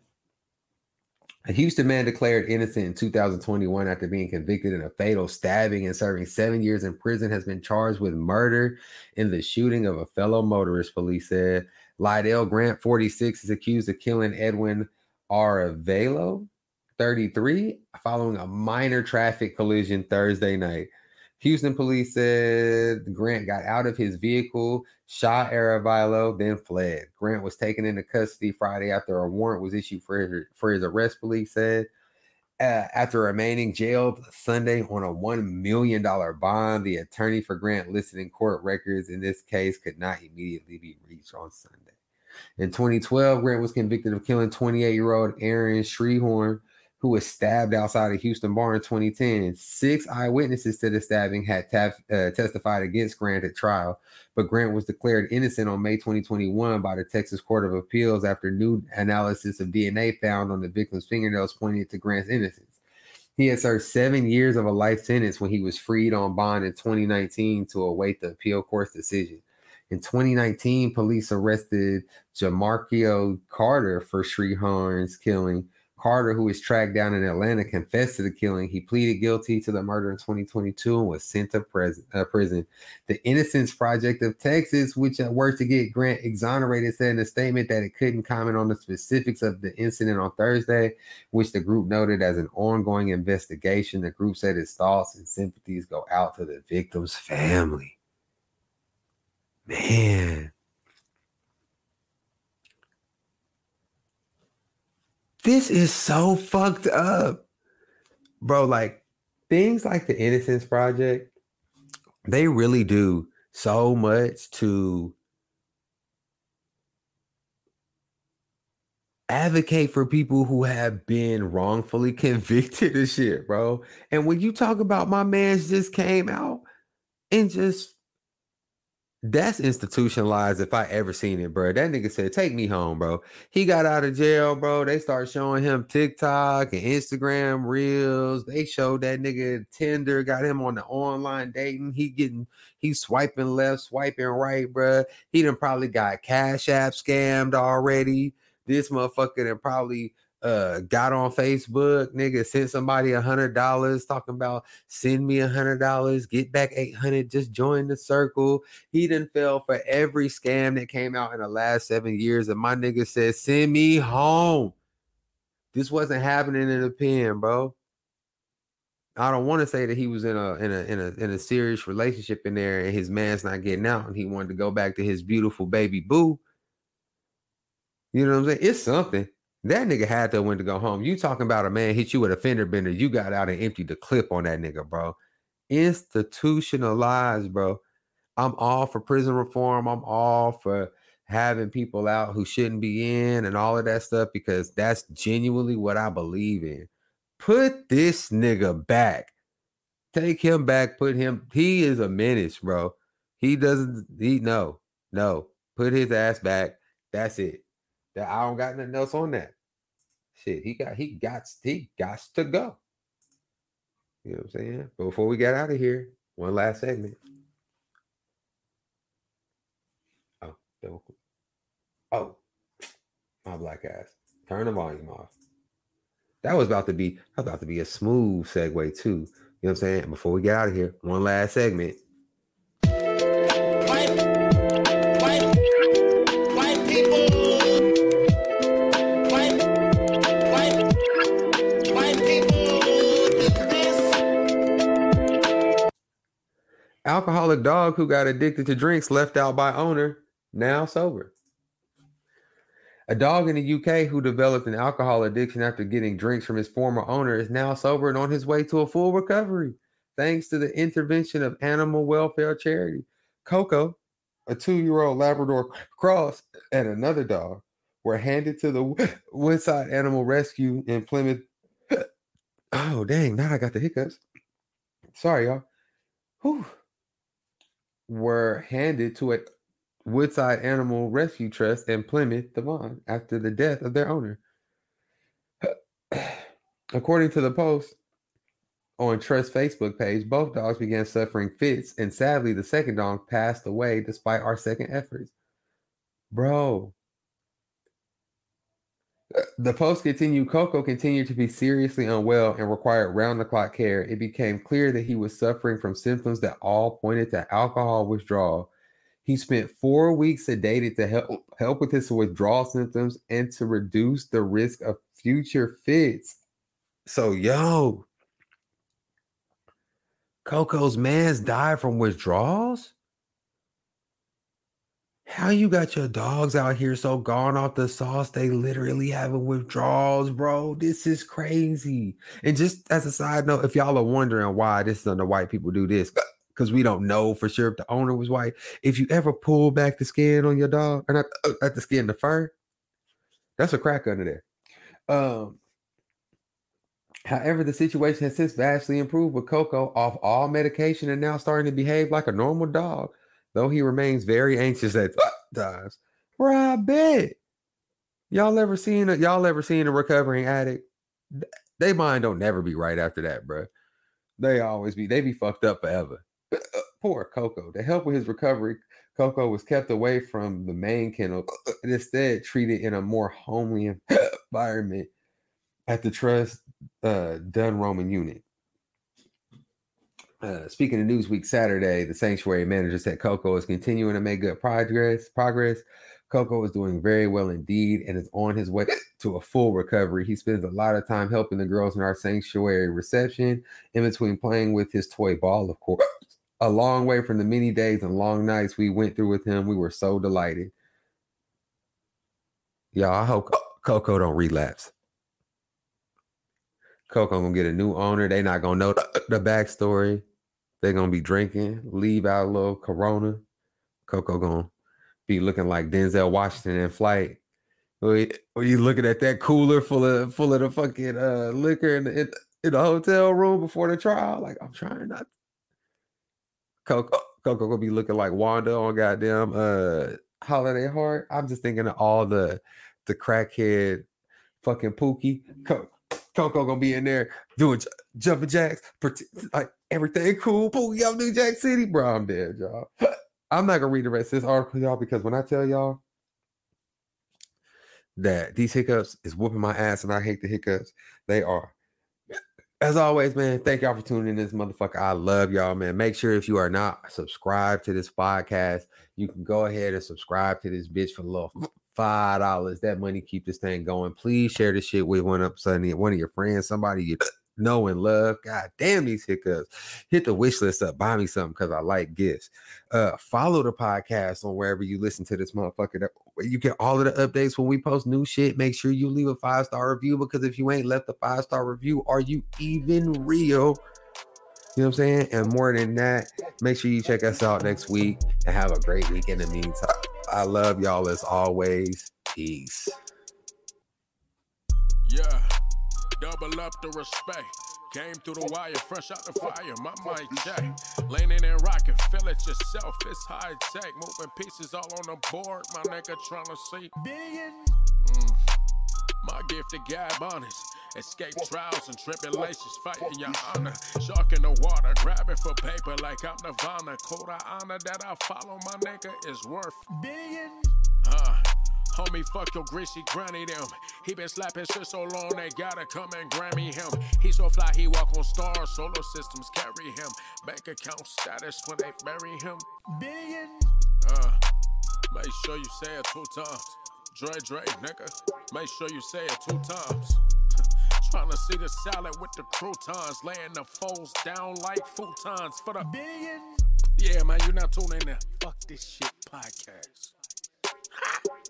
A Houston man declared innocent in 2021 after being convicted in a fatal stabbing and serving seven years in prison has been charged with murder in the shooting of a fellow motorist, police said. Lydell Grant, 46, is accused of killing Edwin Arevalo, 33, following a minor traffic collision Thursday night. Houston police said Grant got out of his vehicle, shot Arevalo, then fled. Grant was taken into custody Friday after a warrant was issued for his, for his arrest, police said. Uh, after remaining jailed Sunday on a $1 million bond, the attorney for Grant listed in court records in this case could not immediately be reached on Sunday. In 2012, Grant was convicted of killing 28 year old Aaron Scheerhoorn, who was stabbed outside a Houston bar in 2010. Six eyewitnesses to the stabbing had taf- uh, testified against Grant at trial, but Grant was declared innocent on May 2021 by the Texas Court of Appeals after new analysis of DNA found on the victim's fingernails pointed to Grant's innocence. He had served seven years of a life sentence when he was freed on bond in 2019 to await the appeal court's decision. In 2019, police arrested Jermarico Carter for Scheerhoorn's killing. Carter, who was tracked down in Atlanta, confessed to the killing. He pleaded guilty to the murder in 2022 and was sent to pres- uh, prison. The Innocence Project of Texas, which uh, worked to get Grant exonerated, said in a statement that it couldn't comment on the specifics of the incident on Thursday, which the group noted as an ongoing investigation. The group said its thoughts and sympathies go out to the victim's family. Man. This is so fucked up. Bro, like things like the Innocence Project, they really do so much to advocate for people who have been wrongfully convicted of shit, bro. And when you talk about my man's just came out and just that's institutionalized if I ever seen it, bro. That nigga said, Take me home, bro. He got out of jail, bro. They start showing him TikTok and Instagram reels. They showed that nigga Tinder, got him on the online dating. He getting he swiping left, swiping right, bro. He done probably got Cash App scammed already. This motherfucker done probably uh got on Facebook, nigga, sent somebody a hundred dollars talking about send me a hundred dollars, get back 800, just join the circle. He done fell for every scam that came out in the last seven years. And my nigga said, send me home. This wasn't happening in the pen, bro. I don't want to say that he was in a in a in a in a serious relationship in there and his man's not getting out and he wanted to go back to his beautiful baby boo. You know what I'm saying? It's something. That nigga had to win to go home. You talking about a man hit you with a fender bender. You got out and emptied the clip on that nigga, bro. Institutionalized, bro. I'm all for prison reform. I'm all for having people out who shouldn't be in and all of that stuff because that's genuinely what I believe in. Put this nigga back. Take him back. Put him. He is a menace, bro. He doesn't. He no, no. Put his ass back. That's it. That I don't got nothing else on that. Shit, he got he got he got to go. You know what I'm saying? But before we get out of here, one last segment. Oh. Oh, my black ass. Turn the volume off. That was about to be that was about to be a smooth segue too. You know what I'm saying? Before we get out of here, one last segment. Alcoholic dog who got addicted to drinks left out by owner, now sober. A dog in the UK who developed an alcohol addiction after getting drinks from his former owner is now sober and on his way to a full recovery, thanks to the intervention of animal welfare charity. Coco, a two year old Labrador cross, and another dog were handed to the Woodside Animal Rescue in Plymouth. Oh, dang, now I got the hiccups. Sorry, y'all. Whew. Were handed to a Woodside Animal Rescue Trust in Plymouth, Devon, after the death of their owner. According to the post on Trust Facebook page, both dogs began suffering fits, and sadly, the second dog passed away despite our second efforts. Bro. The post continued Coco continued to be seriously unwell and required round the clock care. It became clear that he was suffering from symptoms that all pointed to alcohol withdrawal. He spent four weeks sedated to help help with his withdrawal symptoms and to reduce the risk of future fits. So, yo, Coco's man's died from withdrawals? How you got your dogs out here so gone off the sauce? They literally having withdrawals, bro. This is crazy. And just as a side note, if y'all are wondering why this is under white people do this, because we don't know for sure if the owner was white. If you ever pull back the skin on your dog, or not uh, at the skin, the fur, that's a crack under there. Um, however, the situation has since vastly improved with Coco off all medication and now starting to behave like a normal dog, though he remains very anxious at times. Bro, I bet. Y'all ever seen a y'all ever seen a recovering addict? They mind don't never be right after that, bro. They always be they be fucked up forever. Uh, uh, poor Coco. To help with his recovery, Coco was kept away from the main kennel uh, and instead treated in a more homely environment at the Trust uh, Dun Roman unit. Uh, speaking of Newsweek Saturday, the sanctuary manager said Coco is continuing to make good progress. Progress. Coco is doing very well indeed and is on his way to a full recovery. He spends a lot of time helping the girls in our sanctuary reception, in between playing with his toy ball, of course. A long way from the many days and long nights we went through with him. We were so delighted. Y'all, I hope Coco don't relapse. Coco gonna get a new owner. They not gonna know the, the backstory. They're gonna be drinking, leave out a little Corona. Coco gonna be looking like Denzel Washington in flight. Or you looking at that cooler full of full of the fucking uh, liquor in the, in, the hotel room before the trial. Like I'm trying not. Coco Coco gonna be looking like Wanda on goddamn uh Holiday Heart. I'm just thinking of all the the crackhead fucking Pookie. Coco, Coco gonna be in there doing jumping jacks, like everything cool. y'all. New Jack City, bro. I'm dead, y'all. I'm not gonna read the rest of this article, y'all, because when I tell y'all that these hiccups is whooping my ass and I hate the hiccups, they are. As always, man, thank y'all for tuning in this motherfucker. I love y'all, man. Make sure if you are not subscribed to this podcast, you can go ahead and subscribe to this bitch for a little five dollars. That money keep this thing going. Please share this shit with one of suddenly one of your friends, somebody you know and love. God damn these hiccups. Hit the wish list up. Buy me something because I like gifts. Uh, follow the podcast on wherever you listen to this motherfucker. You get all of the updates when we post new shit. Make sure you leave a five star review because if you ain't left a five star review, are you even real? You know what I'm saying? And more than that, make sure you check us out next week and have a great week in the meantime. I love y'all as always. Peace. Yeah, double up the respect. Came through the wire, fresh out the fire. My mic check. Leaning and rocking, feel it yourself. It's high tech. Moving pieces all on the board. My nigga trying to see. Billions. Mm. My gift to gab honest. Escape trials and tribulations, fighting your honor. Shark in the water, grabbing for paper like I'm Nirvana. Code of honor that I follow, my nigga, is worth billions. Huh. Homie, fuck your greasy granny them. He been slapping shit so long they gotta come and Grammy him. He so fly, he walk on stars. Solar systems carry him. Bank account status when they bury him. Billion. Uh, make sure you say it two times. Dre, Dre, nigga. Make sure you say it two times. Trying to see the salad with the croutons, laying the foes down like futons for the billions. Yeah, man, you're not tuning in. Fuck this shit podcast.